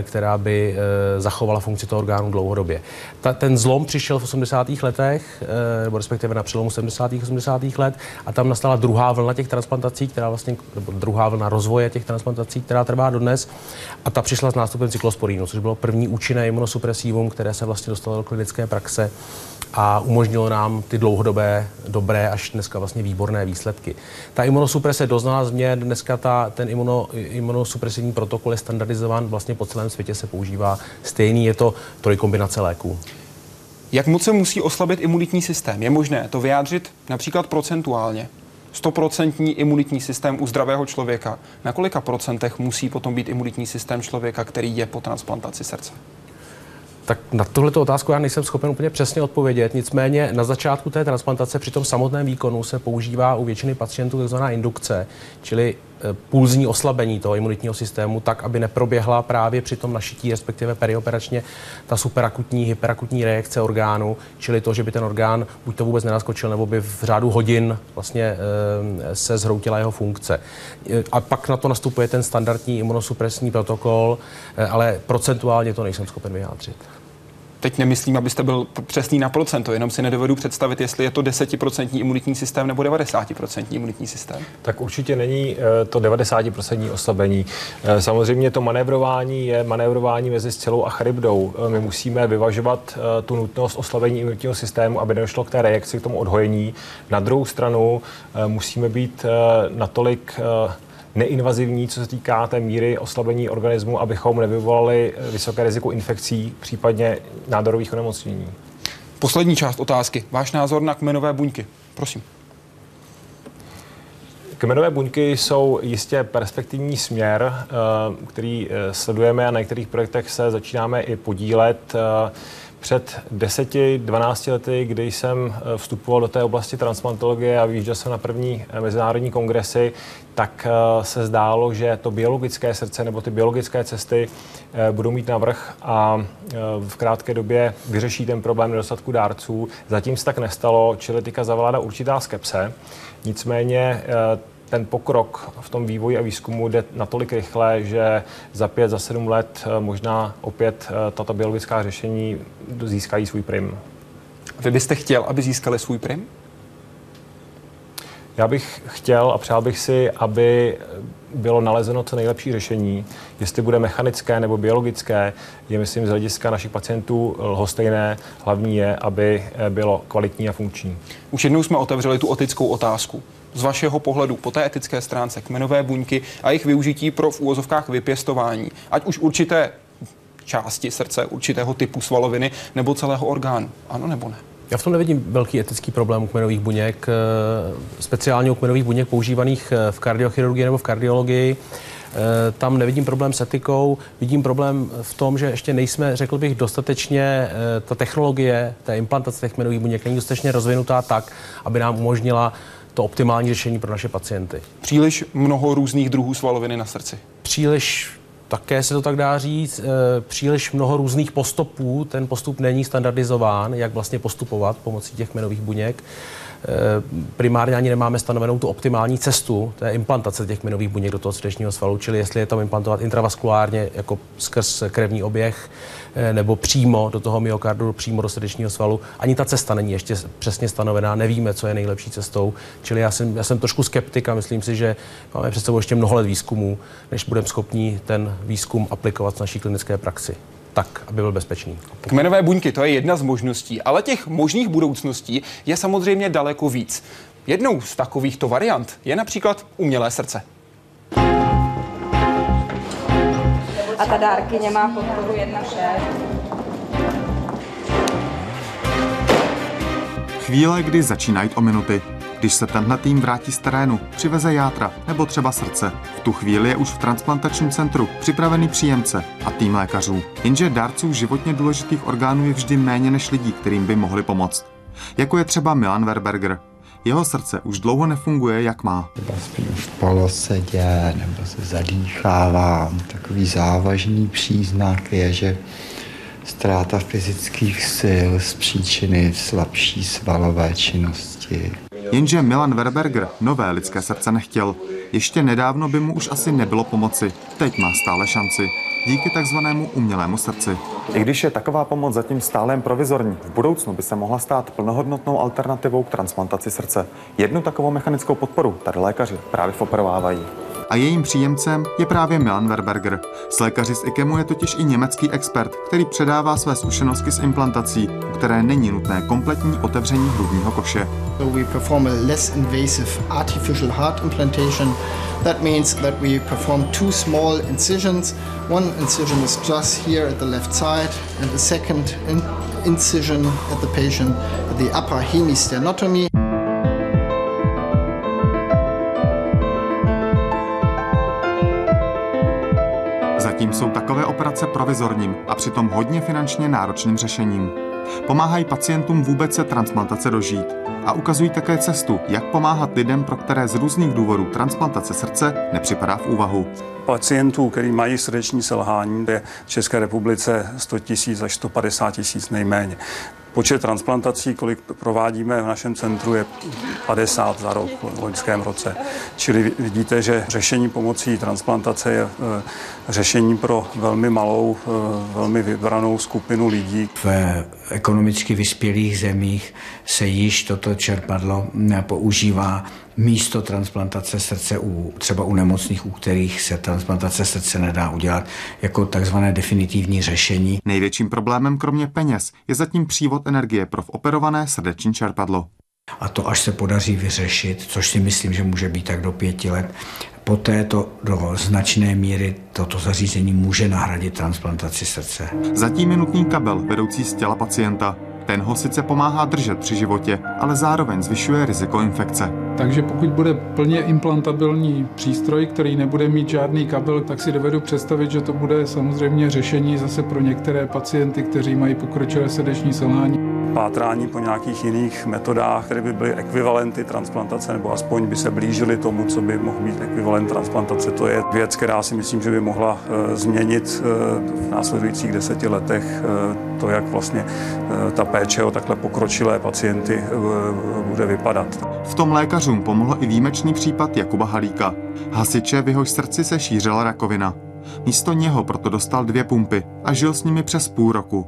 která by eh, zachovala funkci toho orgánu dlouhodobě. Ta, ten zlom přišel v 80. letech, eh, nebo respektive na přelomu 70. a 80. let a tam nastala druhá vlna těch transplantací, která vlastně, nebo druhá vlna rozvoje těch transplantací, která trvá dodnes a ta přišla s nástupem cyklosporínu, což bylo první účinné imunosupresívum, které se vlastně dostalo do klinické praxe a umožnilo nám ty dlouhodobé, dobré až dneska vlastně výborné výsledky. Ta imunosuprese doznala změn, dneska ta, ten imuno, imunosupresivní protokol je standardizovan, vlastně po celém světě se používá stejný, je to trojkombinace léků. Jak moc se musí oslabit imunitní systém? Je možné to vyjádřit například procentuálně? 100% imunitní systém u zdravého člověka. Na kolika procentech musí potom být imunitní systém člověka, který je po transplantaci srdce? Tak na tuhle otázku já nejsem schopen úplně přesně odpovědět. Nicméně na začátku té transplantace při tom samotném výkonu se používá u většiny pacientů tzv. indukce, čili pulzní oslabení toho imunitního systému, tak, aby neproběhla právě při tom našití, respektive perioperačně, ta superakutní, hyperakutní reakce orgánu, čili to, že by ten orgán buď to vůbec nenaskočil, nebo by v řádu hodin vlastně e, se zhroutila jeho funkce. E, a pak na to nastupuje ten standardní imunosupresní protokol, ale procentuálně to nejsem schopen vyjádřit teď nemyslím, abyste byl přesný na procento, jenom si nedovedu představit, jestli je to 10% imunitní systém nebo 90% imunitní systém. Tak určitě není eh, to 90% oslabení. Eh, samozřejmě to manévrování je manévrování mezi stělou a charybdou. Eh, my musíme vyvažovat tu nutnost oslabení imunitního systému, aby nedošlo k té reakci, k tomu odhojení. Na druhou stranu musíme být natolik neinvazivní, co se týká té míry oslabení organismu, abychom nevyvolali vysoké riziko infekcí, případně nádorových onemocnění. Poslední část otázky. Váš názor na kmenové buňky. Prosím. Kmenové buňky jsou jistě perspektivní směr, který sledujeme a na některých projektech se začínáme i podílet. Před 10-12 lety, kdy jsem eh, vstupoval do té oblasti transplantologie a vyjížděl jsem na první eh, mezinárodní kongresy, tak eh, se zdálo, že to biologické srdce nebo ty biologické cesty budou mít navrh a v krátké době vyřeší ten problém nedostatku dárců. Zatím se tak nestalo, čili teďka zavládá určitá skepse. Nicméně ten pokrok v tom vývoji a výzkumu jde natolik rychle, že za pět, za sedm let eh, možná opět eh, tato biologická řešení získají svůj prim. Vy byste chtěl, aby získali svůj prim? Já bych chtěl a přál bych si, aby bylo nalezeno co nejlepší řešení. Jestli bude mechanické nebo biologické, je myslím z hlediska našich pacientů lhostejné. Hlavní je, aby eh, bylo kvalitní a funkční. Už jednou jsme otevřeli tu etickou otázku z vašeho pohledu po té etické stránce kmenové buňky a jejich využití pro v úvozovkách vypěstování, ať už určité části srdce, určitého typu svaloviny nebo celého orgánu. Ano nebo ne? Já v tom nevidím velký etický problém u kmenových buněk, eh, speciálně u kmenových buněk používaných eh, v kardiochirurgii nebo v kardiologii. Eh, tam nevidím problém s etikou, vidím problém v tom, že ještě nejsme, řekl bych, dostatečně, ta technologie té implantace těch kmenových buněk není dostatečně rozvinutá tak, aby nám umožnila to optimální řešení pro naše pacienty. Příliš mnoho různých druhů svaloviny na srdci. Příliš také se to tak dá říct, e, příliš mnoho různých postupů, ten postup není standardizován, jak vlastně postupovat pomocí těch menových buněk. Eh, primárně ani nemáme stanovenou tu optimální cestu té implantace těch minových buněk do toho srdečního svalu, čili jestli je tam implantovat intravaskulárně jako skrz krevní oběh eh, nebo přímo do toho myokardu, přímo do srdečního svalu. Ani ta cesta není ještě přesně stanovená, nevíme, co je nejlepší cestou. Čili já jsem, já jsem trošku skeptik a myslím si, že máme před sebou ještě mnoho let výzkumů, než budeme schopni ten výzkum aplikovat v naší klinické praxi tak, aby byl bezpečný. Kmenové buňky, to je jedna z možností, ale těch možných budoucností je samozřejmě daleko víc. Jednou z takovýchto variant je například umělé srdce. A ta dárkyně má podporu 1,6. Chvíle, kdy začínají o minuty. Když se tenhle tým vrátí z terénu, přiveze játra nebo třeba srdce. V tu chvíli je už v transplantačním centru připravený příjemce a tým lékařů. Jenže dárců životně důležitých orgánů je vždy méně než lidí, kterým by mohli pomoct. Jako je třeba Milan Verberger. Jeho srdce už dlouho nefunguje, jak má. Třeba spíš v polosedě, nebo se zadýchávám. Takový závažný příznak je, že ztráta fyzických sil z příčiny slabší svalové činnosti. Jenže Milan Verberger nové lidské srdce nechtěl. Ještě nedávno by mu už asi nebylo pomoci. Teď má stále šanci. Díky takzvanému umělému srdci. I když je taková pomoc zatím stále provizorní, v budoucnu by se mohla stát plnohodnotnou alternativou k transplantaci srdce. Jednu takovou mechanickou podporu tady lékaři právě operovávají a jejím příjemcem je právě Milan Verberger. S lékaři z IKEMu je totiž i německý expert, který předává své zkušenosti s implantací, u které není nutné kompletní otevření hrudního koše. So we perform a less invasive artificial heart implantation. That means that we perform two small incisions. One incision is just here at the left side and the second in incision at the patient at the upper hemisternotomy. Jsou takové operace provizorním a přitom hodně finančně náročným řešením. Pomáhají pacientům vůbec se transplantace dožít a ukazují také cestu, jak pomáhat lidem, pro které z různých důvodů transplantace srdce nepřipadá v úvahu. Pacientů, který mají srdeční selhání, je v České republice 100 000 až 150 tisíc nejméně. Počet transplantací, kolik provádíme v našem centru, je 50 za rok v loňském roce. Čili vidíte, že řešení pomocí transplantace je eh, řešení pro velmi malou, eh, velmi vybranou skupinu lidí. V ekonomicky vyspělých zemích se již toto čerpadlo eh, používá místo transplantace srdce u, třeba u nemocných, u kterých se transplantace srdce nedá udělat, jako takzvané definitivní řešení. Největším problémem kromě peněz je zatím přívod energie pro operované srdeční čerpadlo. A to až se podaří vyřešit, což si myslím, že může být tak do pěti let, Poté to do značné míry toto zařízení může nahradit transplantaci srdce. Zatím je nutný kabel vedoucí z těla pacienta. Ten ho sice pomáhá držet při životě, ale zároveň zvyšuje riziko infekce. Takže pokud bude plně implantabilní přístroj, který nebude mít žádný kabel, tak si dovedu představit, že to bude samozřejmě řešení zase pro některé pacienty, kteří mají pokročilé srdeční selhání pátrání po nějakých jiných metodách, které by byly ekvivalenty transplantace, nebo aspoň by se blížily tomu, co by mohl být ekvivalent transplantace. To je věc, která si myslím, že by mohla e, změnit e, v následujících deseti letech e, to, jak vlastně ta péče o takhle pokročilé pacienty bude vypadat. V tom lékařům pomohl i výjimečný případ Jakuba Halíka. Hasiče, v jehož srdci se šířila rakovina. Místo něho proto dostal dvě pumpy a žil s nimi přes půl roku.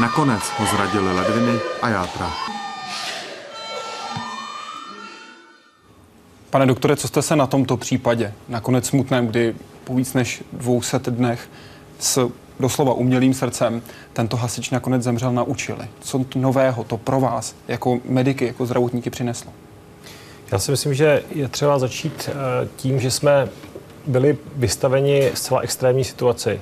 Nakonec ho zradili ledviny a játra. Pane doktore, co jste se na tomto případě, nakonec smutném, kdy po víc než 200 dnech s doslova umělým srdcem tento hasič nakonec zemřel, naučili? Co nového to pro vás jako mediky, jako zdravotníky přineslo? Já si myslím, že je třeba začít eh, tím, že jsme byli vystaveni zcela extrémní situaci.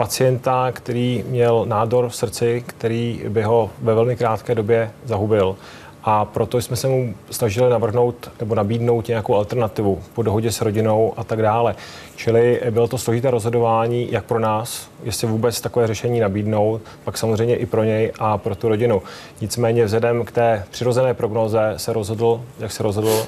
Pacienta, který měl nádor v srdci, který by ho ve velmi krátké době zahubil. A proto jsme se mu snažili navrhnout nebo nabídnout nějakou alternativu po dohodě s rodinou a tak dále. Čili bylo to složité rozhodování jak pro nás, jestli vůbec takové řešení nabídnout, pak samozřejmě i pro něj a pro tu rodinu. Nicméně vzhledem k té přirozené prognoze se rozhodl, jak se rozhodl,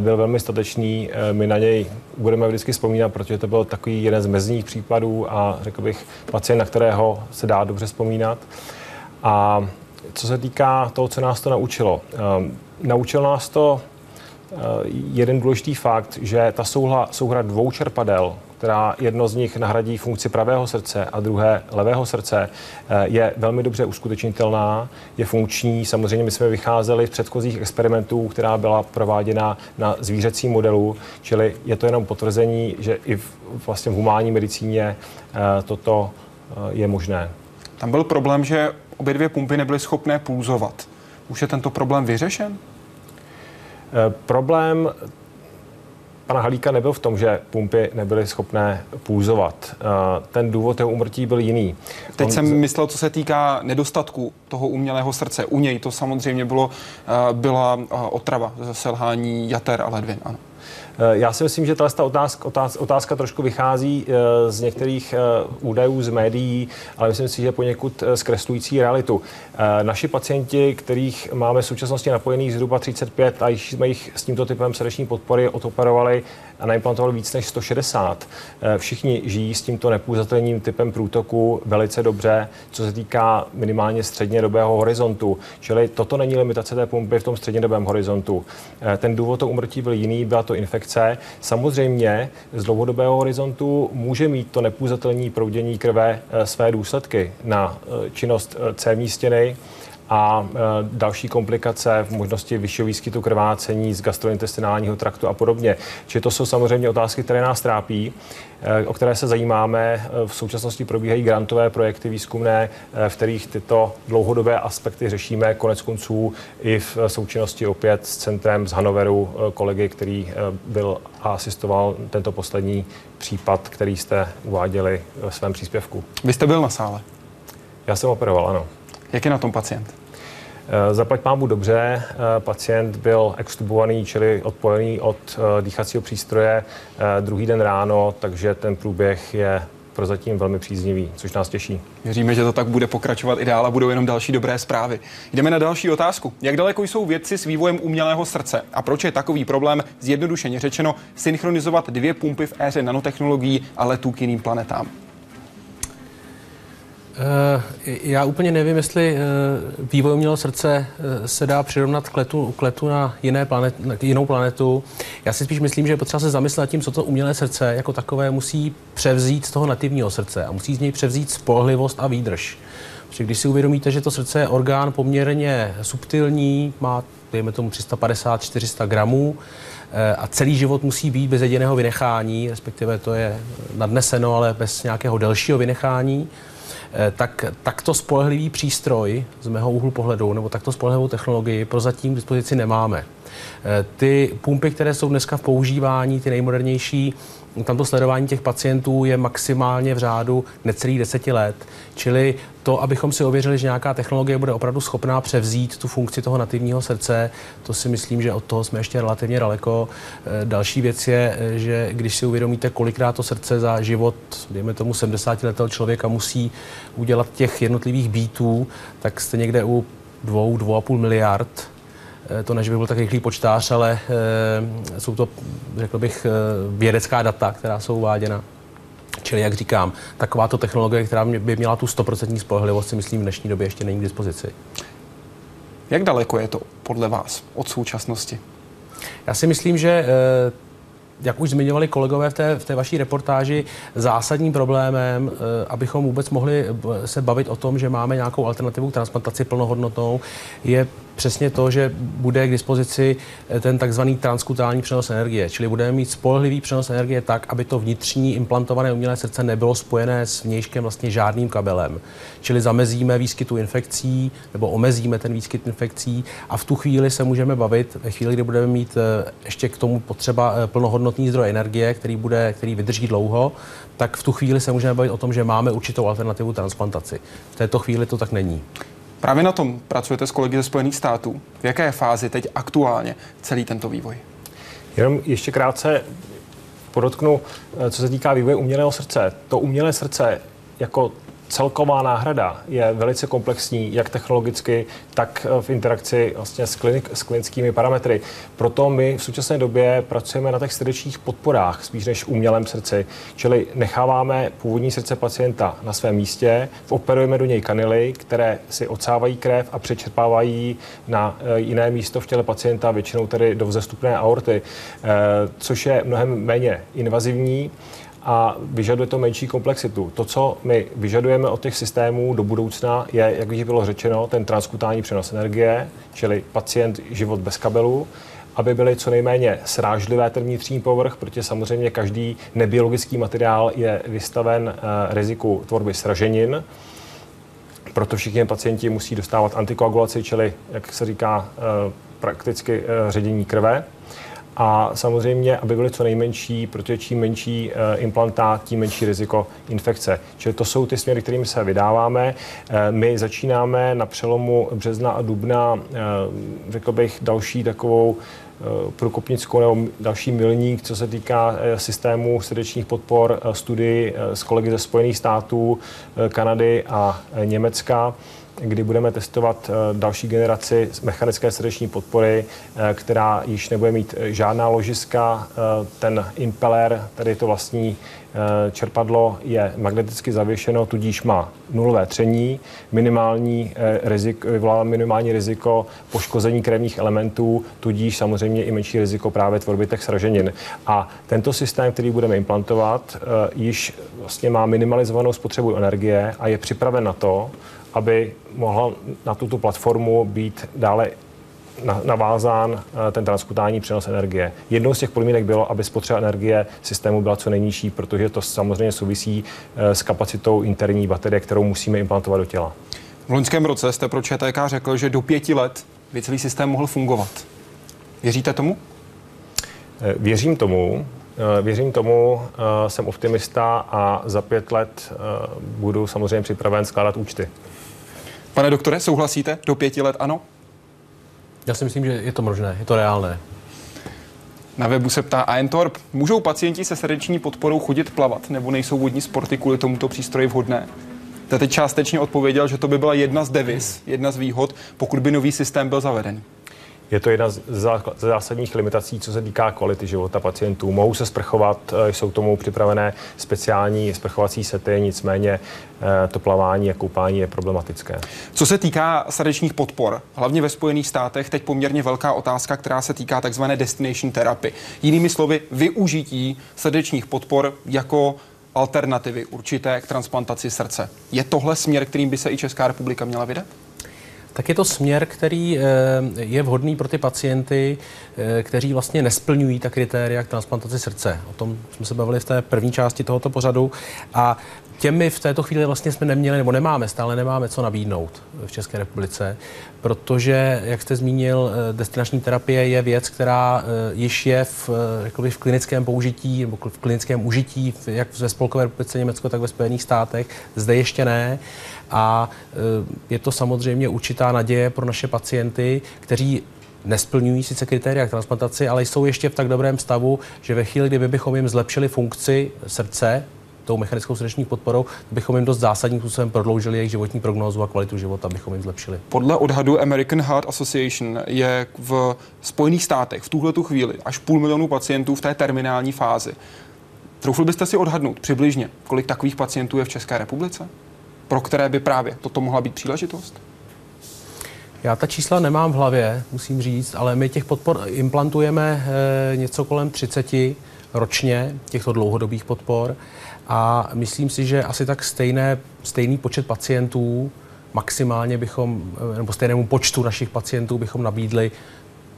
byl velmi statečný. Eh, my na něj budeme vždycky vzpomínat, protože to byl takový jeden z mezních případů a řekl bych pacient, na kterého se dá dobře vzpomínat. A co se týká toho, co nás to naučilo. Eh, naučil nás to jeden důležitý fakt, že ta souhla, souhra dvou čerpadel, která jedno z nich nahradí funkci pravého srdce a druhé levého srdce, eh, je velmi dobře uskutečnitelná, je funkční. Samozřejmě my jsme vycházeli z předchozích experimentů, která byla prováděna na zvířecím modelu, čili je to jenom potvrzení, že i v, vlastně v humánní medicíně eh, toto eh, je možné. Tam byl problém, že obě dvě pumpy nebyly schopné pulzovat. Už je tento problém vyřešen? Problém pana Halíka nebyl v tom, že pumpy nebyly schopné půzovat. Eh, ten důvod jeho umrtí byl jiný. Teď On... jsem myslel, co se týká nedostatku toho umělého srdce. U něj to samozřejmě bylo, eh, byla eh, otrava, selhání jater a ledvin. Ano. Eh, já si myslím, že ta otázka, otázka, otázka trošku vychází eh, z některých eh, údajů z médií, ale myslím si, že poněkud zkreslující realitu. Naši pacienti, kterých máme v současnosti napojených zhruba 35 a již jsme jich s tímto typem srdeční podpory odoperovali a naimplantovali víc než 160. Všichni žijí s tímto nepůzatelným typem průtoku velice dobře, co se týká minimálně střednědobého horizontu. Čili toto není limitace té pumpy v tom střednědobém horizontu. Ten důvod to umrtí byl jiný, byla to infekce. Samozřejmě z dlouhodobého horizontu může mít to nepůzatelní proudění krve eh, své důsledky na eh, činnost eh, cévní stěny, a další komplikace v možnosti vyššího výskytu krvácení z gastrointestinálního traktu a podobně. Čili to jsou samozřejmě otázky, které nás trápí, o které se zajímáme. V současnosti probíhají grantové projekty výzkumné, v kterých tyto dlouhodobé aspekty řešíme. Konec konců i v součinnosti opět s centrem z Hanoveru kolegy, který byl a asistoval tento poslední případ, který jste uváděli ve svém příspěvku. Vy jste byl na sále? Já jsem operoval, ano. Jak je na tom pacient? Eh, zaplať mámu dobře, eh, pacient byl extubovaný, čili odpojený od eh, dýchacího přístroje druhý den ráno, takže ten průběh je prozatím velmi příznivý, což nás těší. Věříme, že to tak bude pokračovat i dál a budou jenom další dobré zprávy. Jdeme na další otázku. Jak daleko jsou vědci s vývojem umělého srdce a proč je takový problém, zjednodušeně řečeno, synchronizovat dvě pumpy v éře nanotechnologií a letů k jiným planetám? Eh, já úplně nevím, jestli eh, vývoj umělého srdce eh, se dá přirovnat k letu, k letu na, jiné planet, na jinou planetu. Já si spíš myslím, že je potřeba se zamyslet nad tím, co to umělé srdce jako takové musí převzít z toho nativního srdce a musí z něj převzít spolehlivost a výdrž. Protože když si uvědomíte, že to srdce je orgán poměrně subtilní, má dejme tomu 350-400 gramů, a celý život musí být bez jediného vynechání, respektive to je nadneseno, ale bez nějakého delšího vynechání, tak takto spolehlivý přístroj z mého úhlu pohledu, nebo takto spolehlivou technologii prozatím k dispozici nemáme. Ty pumpy, které jsou dneska v používání, ty nejmodernější, tamto sledování těch pacientů je maximálně v řádu necelých deseti let. Čili to, abychom si ověřili, že nějaká technologie bude opravdu schopná převzít tu funkci toho nativního srdce, to si myslím, že od toho jsme ještě relativně daleko. Eh, další věc je, eh, že když si uvědomíte, kolikrát to srdce za život, dejme tomu 70 letého člověka, musí udělat těch jednotlivých bítů, tak jste někde u dvou, dvou a půl miliard to než by byl tak rychlý počtář, ale e, jsou to, řekl bych, eh, vědecká data, která jsou uváděna. Čili, jak říkám, takováto technologie, která by měla tu 100% spolehlivost, si myslím, v dnešní době ještě není k dispozici. Jak daleko je to podle vás od současnosti? Já si myslím, že jak už zmiňovali kolegové v té, v té vaší reportáži, zásadním problémem, abychom vůbec mohli se bavit o tom, že máme nějakou alternativu k transplantaci plnohodnotnou, je přesně to, že bude k dispozici eh, ten takzvaný transkutální přenos energie, čili budeme mít spolehlivý přenos energie tak, aby to vnitřní implantované umělé srdce nebylo spojené s vnějškem vlastně žádným kabelem. Čili zamezíme výskytu infekcí nebo omezíme ten výskyt infekcí a v tu chvíli se můžeme bavit, ve chvíli, kdy budeme mít eh, ještě k tomu potřeba eh, plnohodnotný zdroj energie, který, bude, který vydrží dlouho, tak v tu chvíli se můžeme bavit o tom, že máme určitou alternativu transplantaci. V této chvíli to tak není. Právě na tom pracujete s kolegy ze Spojených států. V jaké fázi teď aktuálně celý tento vývoj? Jenom ještě krátce podotknu, eh, co se týká vývoje umělého srdce. To umělé srdce jako celková náhrada je velice komplexní, jak technologicky, tak eh, v interakci vlastně s, klinik, s klinickými parametry. Proto my v současné době pracujeme na těch srdečních podporách, spíš než umělém srdci. Čili necháváme původní srdce pacienta na svém místě, operujeme do něj kanily, které si odsávají krev a přečerpávají na eh, jiné místo v těle pacienta, většinou tedy do vzestupné aorty, eh, což je mnohem méně invazivní a vyžaduje to menší komplexitu. To, co my vyžadujeme od těch systémů do budoucna, je, jak už bylo řečeno, ten transkutální přenos energie, čili pacient život bez kabelu, aby byly co nejméně srážlivé ten vnitřní povrch, protože samozřejmě každý nebiologický materiál je vystaven uh, riziku tvorby sraženin. Proto všichni pacienti musí dostávat antikoagulaci, čili, jak se říká, uh, prakticky uh, ředění krve a samozřejmě, aby byly co nejmenší, protože čím menší uh, implantát, tím menší riziko infekce. Čili to jsou ty směry, kterým se vydáváme. Uh, my začínáme na přelomu března a dubna, uh, řekl bych, další takovou průkopnickou nebo další milník, co se týká systému srdečních podpor studii s kolegy ze Spojených států, Kanady a Německa kdy budeme testovat eh, další generaci mechanické srdeční podpory, eh, která již nebude mít eh, žádná ložiska. Ten impeller, tedy to vlastní čerpadlo, je magneticky zavěšeno, tudíž má nulové tření, minimální riziko, vyvolá minimální riziko poškození krevních elementů, tudíž samozřejmě i menší riziko právě tvorby těch sraženin. A tento systém, který budeme implantovat, již vlastně má minimalizovanou spotřebu energie a je připraven na to, aby mohla na tuto platformu být dále navázán eh, ten transkutální přenos energie. Jednou z těch podmínek bylo, aby spotřeba energie systému byla co nejnižší, protože to samozřejmě souvisí eh, s kapacitou interní baterie, kterou musíme implantovat do těla. V loňském roce jste pro ČTK řekl, že do pěti let by celý systém mohl fungovat. Věříte tomu? Eh, věřím tomu. Věřím tomu, jsem optimista a za pět let budu samozřejmě připraven skládat účty. Pane doktore, souhlasíte? Do pěti let ano? Já si myslím, že je to možné, je to reálné. Na webu se ptá Aentorp, můžou pacienti se srdeční podporou chodit plavat nebo nejsou vodní sporty kvůli tomuto přístroji vhodné? Teď částečně odpověděl, že to by byla jedna z devis, jedna z výhod, pokud by nový systém byl zaveden. Je to jedna z zásadních limitací, co se týká kvality života pacientů. Mohou se sprchovat, eh, jsou tomu připravené speciální sprchovací sety, nicméně eh, to plavání a koupání je problematické. Co se týká srdečních podpor, hlavně ve Spojených státech, teď poměrně velká otázka, která se týká takzvané destination therapy. Jinými slovy, využití srdečních podpor jako alternativy určité k transplantaci srdce. Je tohle směr, kterým by se i Česká republika měla vydat? Tak je to směr, který eh, je vhodný pro ty pacienty, eh, kteří vlastně nesplňují ta kritéria k transplantaci srdce. O tom jsme se bavili v té první části tohoto pořadu. A těmi v této chvíli vlastně jsme neměli, nebo nemáme, stále nemáme co nabídnout v České republice, protože, jak jste zmínil, eh, destinační terapie je věc, která již je v, jakoby v klinickém použití nebo v klinickém užití, jak ve Spolkové republice Německo, tak ve Spojených státech. Zde ještě ne. A je to samozřejmě určitá naděje pro naše pacienty, kteří nesplňují sice kritéria k transplantaci, ale jsou ještě v tak dobrém stavu, že ve chvíli, kdyby bychom jim zlepšili funkci srdce, tou mechanickou srdeční podporou, bychom jim dost zásadním způsobem prodloužili jejich životní prognózu a kvalitu života, bychom jim zlepšili. Podle odhadu American Heart Association je v Spojených státech v tuhle chvíli až půl milionu pacientů v té terminální fázi. Troufl byste si odhadnout přibližně, kolik takových pacientů je v České republice, pro které by právě toto mohla být příležitost? Já ta čísla nemám v hlavě, musím říct, ale my těch podpor implantujeme e, něco kolem 30 ročně, těchto dlouhodobých podpor. A myslím si, že asi tak stejné, stejný počet pacientů, maximálně bychom, eh, nebo stejnému počtu našich pacientů bychom nabídli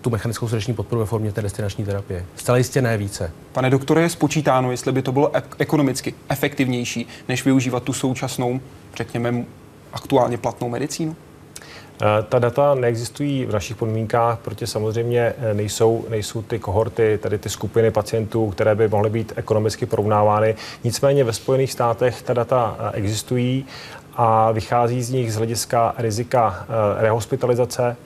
tu mechanickou srdeční podporu ve formě té destinační terapie. Zcela jistě ne více. Pane doktore, je spočítáno, jestli by to bylo ekonomicky efektivnější, než využívat tu současnou, řekněme, aktuálně platnou medicínu? Eh, ta data neexistují v našich podmínkách, protože samozřejmě eh, nejsou, nejsou ty kohorty, tedy ty skupiny pacientů, které by mohly být ekonomicky porovnávány. Nicméně ve Spojených státech ta data eh, existují a vychází z nich z hlediska rizika rehospitalizace,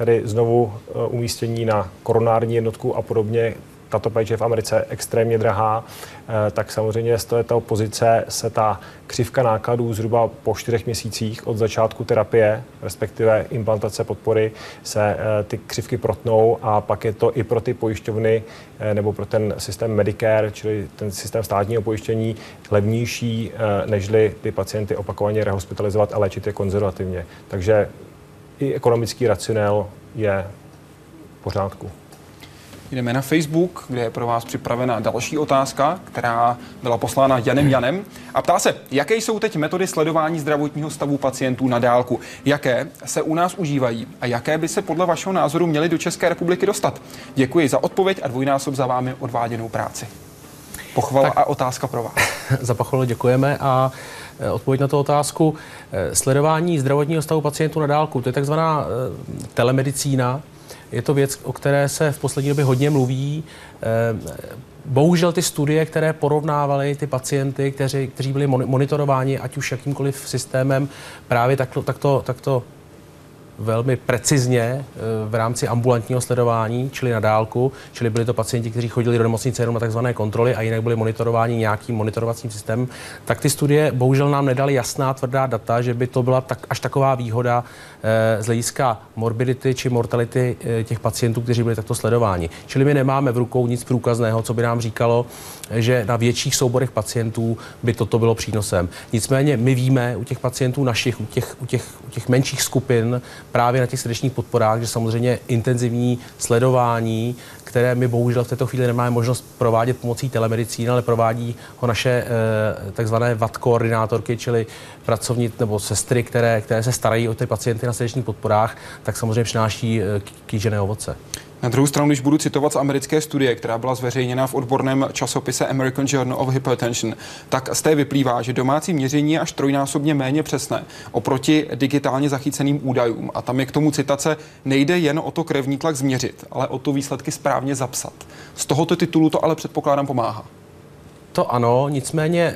tedy znovu umístění na koronární jednotku a podobně, tato péče je v Americe extrémně drahá, eh, tak samozřejmě z této pozice se ta křivka nákladů zhruba po čtyřech měsících od začátku terapie, respektive implantace podpory, se eh, ty křivky protnou a pak je to i pro ty pojišťovny eh, nebo pro ten systém Medicare, čili ten systém státního pojištění, levnější, nežli ty pacienty opakovaně rehospitalizovat a léčit je konzervativně. Takže i ekonomický racionál je v pořádku. Jdeme na Facebook, kde je pro vás připravena další otázka, která byla poslána Janem Janem. A ptá se, jaké jsou teď metody sledování zdravotního stavu pacientů na dálku? Jaké se u nás užívají a jaké by se podle vašeho názoru měly do České republiky dostat? Děkuji za odpověď a dvojnásob za vámi odváděnou práci. Pochvala tak, a otázka pro vás. [laughs] za pochvalu děkujeme a e, odpověď na tu otázku. E, sledování zdravotního stavu pacientů na dálku, to je takzvaná e, telemedicína, je to věc, o které se v poslední době hodně mluví. Eh, bohužel ty studie, které porovnávaly ty pacienty, kteří, kteří byli monitorováni, ať už jakýmkoliv systémem, právě takto, takto, takto velmi precizně eh, v rámci ambulantního sledování, čili na dálku, čili byli to pacienti, kteří chodili do nemocnice jenom na takzvané kontroly a jinak byli monitorováni nějakým monitorovacím systémem, tak ty studie bohužel nám nedali jasná tvrdá data, že by to byla tak, až taková výhoda eh, z hlediska morbidity či mortality eh, těch pacientů, kteří byli takto sledováni. Čili my nemáme v rukou nic průkazného, co by nám říkalo, že na větších souborech pacientů by toto bylo přínosem. Nicméně my víme u těch pacientů našich, u těch, u těch, u těch menších skupin, právě na těch srdečních podporách, že samozřejmě intenzivní sledování, které my bohužel v této chvíli nemáme možnost provádět pomocí telemedicíny, ale provádí ho naše eh, takzvané VAT koordinátorky, čili pracovní nebo sestry, které, které se starají o ty pacienty na srdečních podporách, tak samozřejmě přináší eh, kýžené ovoce. Na druhou stranu, když budu citovat z americké studie, která byla zveřejněna v odborném časopise American Journal of Hypertension, tak z té vyplývá, že domácí měření je až trojnásobně méně přesné oproti digitálně zachyceným údajům. A tam je k tomu citace, nejde jen o to krevní tlak změřit, ale o to výsledky správně zapsat. Z tohoto titulu to ale předpokládám pomáhá. To ano, nicméně eh,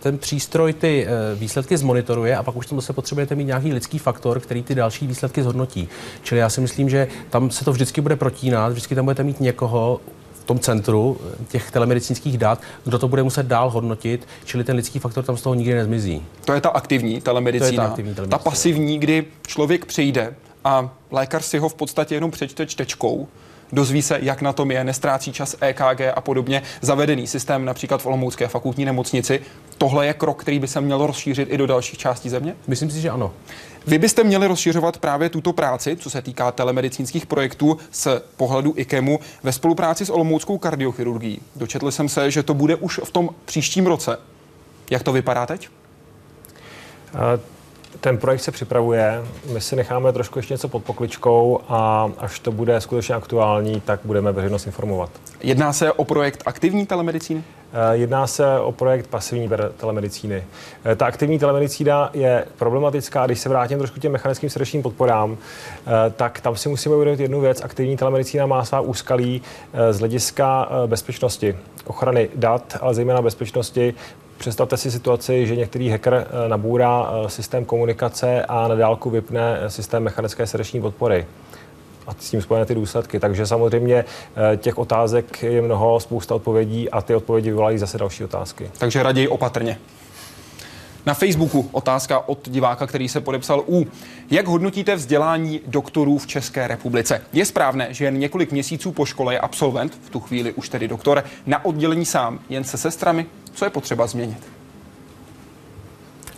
ten přístroj ty eh, výsledky zmonitoruje a pak už tam se potřebujete mít nějaký lidský faktor, který ty další výsledky zhodnotí. Čili já si myslím, že tam se to vždycky bude protínat, vždycky tam budete mít někoho, v tom centru eh, těch telemedicínských dat, kdo to bude muset dál hodnotit, čili ten lidský faktor tam z toho nikdy nezmizí. To je ta aktivní telemedicína. To je ta, aktivní telemedicína. ta pasivní, kdy člověk přijde a lékař si ho v podstatě jenom přečte čtečkou, dozví se, jak na tom je, nestrácí čas EKG a podobně. Zavedený systém například v Olomoucké fakultní nemocnici. Tohle je krok, který by se měl rozšířit i do dalších částí země? Myslím si, že ano. Vy byste měli rozšiřovat právě tuto práci, co se týká telemedicínských projektů z pohledu IKEMu ve spolupráci s Olomouckou kardiochirurgií. Dočetl jsem se, že to bude už v tom příštím roce. Jak to vypadá teď? Ten projekt se připravuje, my si necháme trošku ještě něco pod pokličkou a až to bude skutečně aktuální, tak budeme veřejnost informovat. Jedná se o projekt aktivní telemedicíny? Eh, jedná se o projekt pasivní telemedicíny. Eh, ta aktivní telemedicína je problematická. Když se vrátím trošku k těm mechanickým srdečním podporám, eh, tak tam si musíme uvědomit jednu věc. Aktivní telemedicína má svá úskalí z hlediska bezpečnosti, ochrany dat, ale zejména bezpečnosti Představte si situaci, že některý hacker nabůrá systém komunikace a na dálku vypne systém mechanické srdeční podpory a s tím spojené ty důsledky. Takže samozřejmě eh, těch otázek je mnoho, spousta odpovědí a ty odpovědi vyvolají zase další otázky. Takže raději opatrně. Na Facebooku otázka od diváka, který se podepsal U. Jak hodnotíte vzdělání doktorů v České republice? Je správné, že jen několik měsíců po škole je absolvent, v tu chvíli už tedy doktor, na oddělení sám, jen se sestrami? Co je potřeba změnit?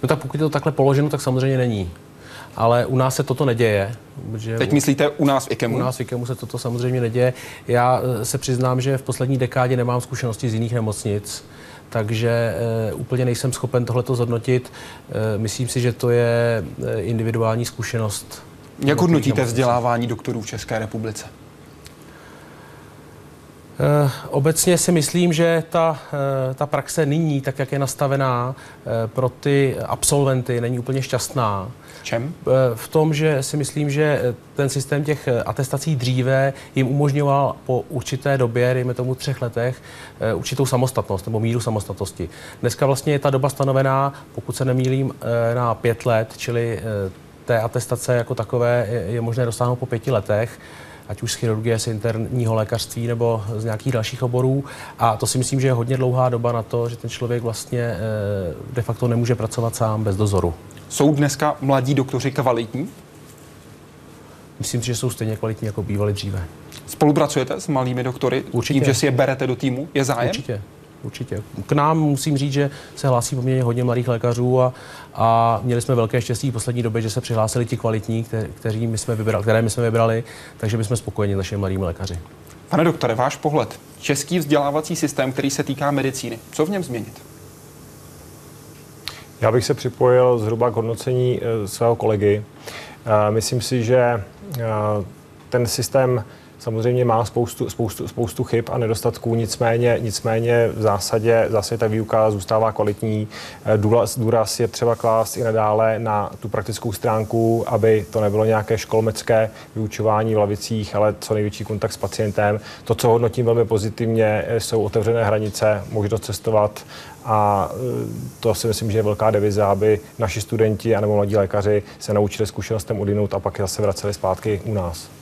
No tak pokud je to takhle položeno, tak samozřejmě není ale u nás se toto neděje. Že Teď myslíte u nás v IKEMu? U nás v IKEMu se toto samozřejmě neděje. Já eh, se přiznám, že v poslední dekádě nemám zkušenosti z jiných nemocnic, takže uh, úplně nejsem schopen tohleto zhodnotit. Uh, myslím si, že to je individuální zkušenost. Jak hodnotíte vzdělávání doktorů v České republice? Uh, obecně si myslím, že ta, uh, ta praxe nyní, tak jak je nastavená uh, pro ty absolventy, není úplně šťastná. V čem? V tom, že si myslím, že ten systém těch atestací dříve jim umožňoval po určité době, dejme tomu třech letech, určitou samostatnost nebo míru samostatnosti. Dneska vlastně je ta doba stanovená, pokud se nemýlím, na pět let, čili té atestace jako takové je možné dosáhnout po pěti letech ať už z chirurgie, z interního lékařství nebo z nějakých dalších oborů. A to si myslím, že je hodně dlouhá doba na to, že ten člověk vlastně eh, de facto nemůže pracovat sám bez dozoru. Jsou dneska mladí doktoři kvalitní? Myslím si, že jsou stejně kvalitní, jako bývali dříve. Spolupracujete s malými doktory? Určitě. Tím, že si je berete do týmu? Je zájem? Určitě určitě. K nám musím říct, že se hlásí poměrně hodně mladých lékařů a, a měli jsme velké štěstí v poslední době, že se přihlásili ti kvalitní, kte, kteří my jsme vybrali, které my jsme vybrali, takže my jsme spokojeni s našimi mladými lékaři. Pane doktore, váš pohled. Český vzdělávací systém, který se týká medicíny, co v něm změnit? Já bych se připojil zhruba k hodnocení e, svého kolegy. E, myslím si, že e, ten systém samozřejmě má spoustu, spoustu, spoustu chyb a nedostatků, nicméně, nicméně v zásadě zase ta výuka zůstává kvalitní. Eh, důraz, důraz je třeba klást i nadále na tu praktickou stránku, aby to nebylo nějaké školmecké vyučování v lavicích, ale co největší kontakt s pacientem. To, co hodnotím velmi pozitivně, eh, jsou otevřené hranice, možnost cestovat a eh, to si myslím, že je velká devize, aby naši studenti anebo mladí lékaři se naučili zkušenostem odinout a pak zase vraceli zpátky u nás.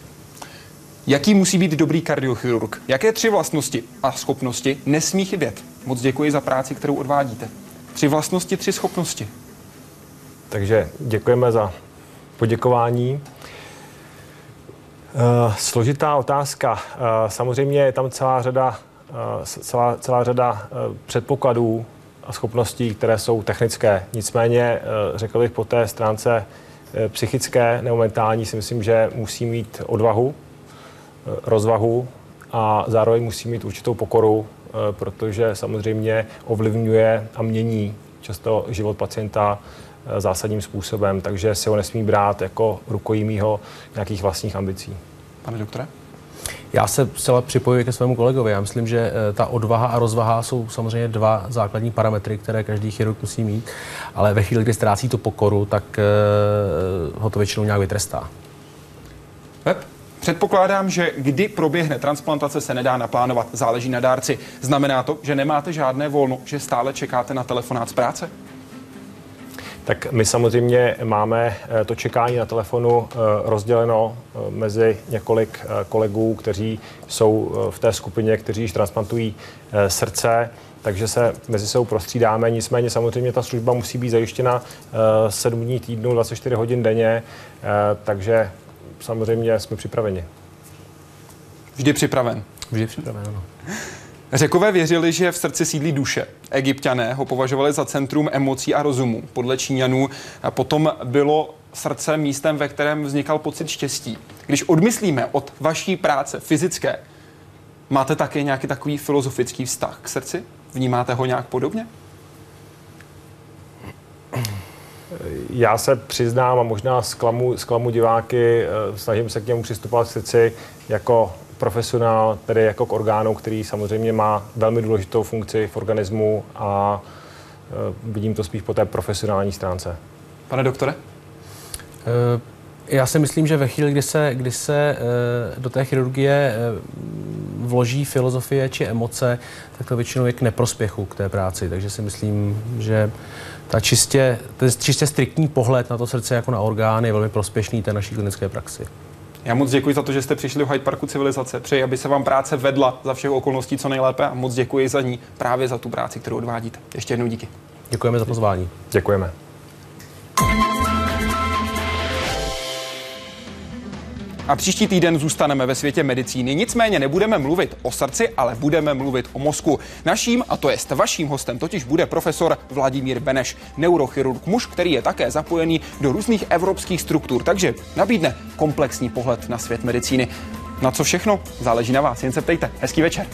Jaký musí být dobrý kardiochirurg? Jaké tři vlastnosti a schopnosti nesmí chybět? Moc děkuji za práci, kterou odvádíte. Tři vlastnosti, tři schopnosti. Takže děkujeme za poděkování. Uh, složitá otázka. Uh, samozřejmě je tam celá řada, uh, celá, celá řada předpokladů a schopností, které jsou technické. Nicméně, řekl bych po té stránce psychické nebo mentální, si myslím, že musí mít odvahu, rozvahu a zároveň musí mít určitou pokoru, eh, protože samozřejmě ovlivňuje a mění často život pacienta eh, zásadním způsobem, takže si ho nesmí brát jako rukojmího nějakých vlastních ambicí. Pane doktore? Já se zcela připojuji ke svému kolegovi. Já myslím, že eh, ta odvaha a rozvaha jsou samozřejmě dva základní parametry, které každý chirurg musí mít, ale ve chvíli, kdy ztrácí tu pokoru, tak ho to většinou nějak vytrestá. Web? Předpokládám, že kdy proběhne transplantace, se nedá naplánovat, záleží na dárci. Znamená to, že nemáte žádné volno, že stále čekáte na telefonát z práce? Tak my samozřejmě máme eh, to čekání na telefonu eh, rozděleno eh, mezi několik kolegů, kteří jsou v té skupině, kteří již transplantují srdce, takže se mezi sebou prostřídáme. Nicméně samozřejmě ta služba musí být zajištěna 7 dní týdnu, 24 hodin denně, takže samozřejmě jsme připraveni. Vždy připraven. Vždy připraven, ano. Řekové věřili, že v srdci sídlí duše. Egyptiané ho považovali za centrum emocí a rozumu. Podle Číňanů potom bylo srdce místem, ve kterém vznikal pocit štěstí. Když odmyslíme od vaší práce fyzické, máte také nějaký takový filozofický vztah k srdci? Vnímáte ho nějak podobně? Já se přiznám a možná zklamu, zklamu diváky, eh, snažím se k němu přistupovat srdci jako profesionál, tedy jako k orgánu, který samozřejmě má velmi důležitou funkci v organismu a eh, vidím to spíš po té profesionální stránce. Pane doktore? Uh... Já si myslím, že ve chvíli, kdy se, kdy se do té chirurgie vloží filozofie či emoce, tak to většinou je k neprospěchu k té práci. Takže si myslím, že ta čistě, ten čistě striktní pohled na to srdce jako na orgán je velmi prospěšný té naší klinické praxi. Já moc děkuji za to, že jste přišli do Hyde Parku civilizace. Přeji, aby se vám práce vedla za všech okolností co nejlépe a moc děkuji za ní, právě za tu práci, kterou odvádíte. Ještě jednou díky. Děkujeme za pozvání. Děkujeme. A příští týden zůstaneme ve světě medicíny. Nicméně nebudeme mluvit o srdci, ale budeme mluvit o mozku. Naším, a to je vaším hostem, totiž bude profesor Vladimír Beneš, neurochirurg, muž, který je také zapojený do různých evropských struktur, takže nabídne komplexní pohled na svět medicíny. Na co všechno? Záleží na vás, jen se ptejte. Hezký večer.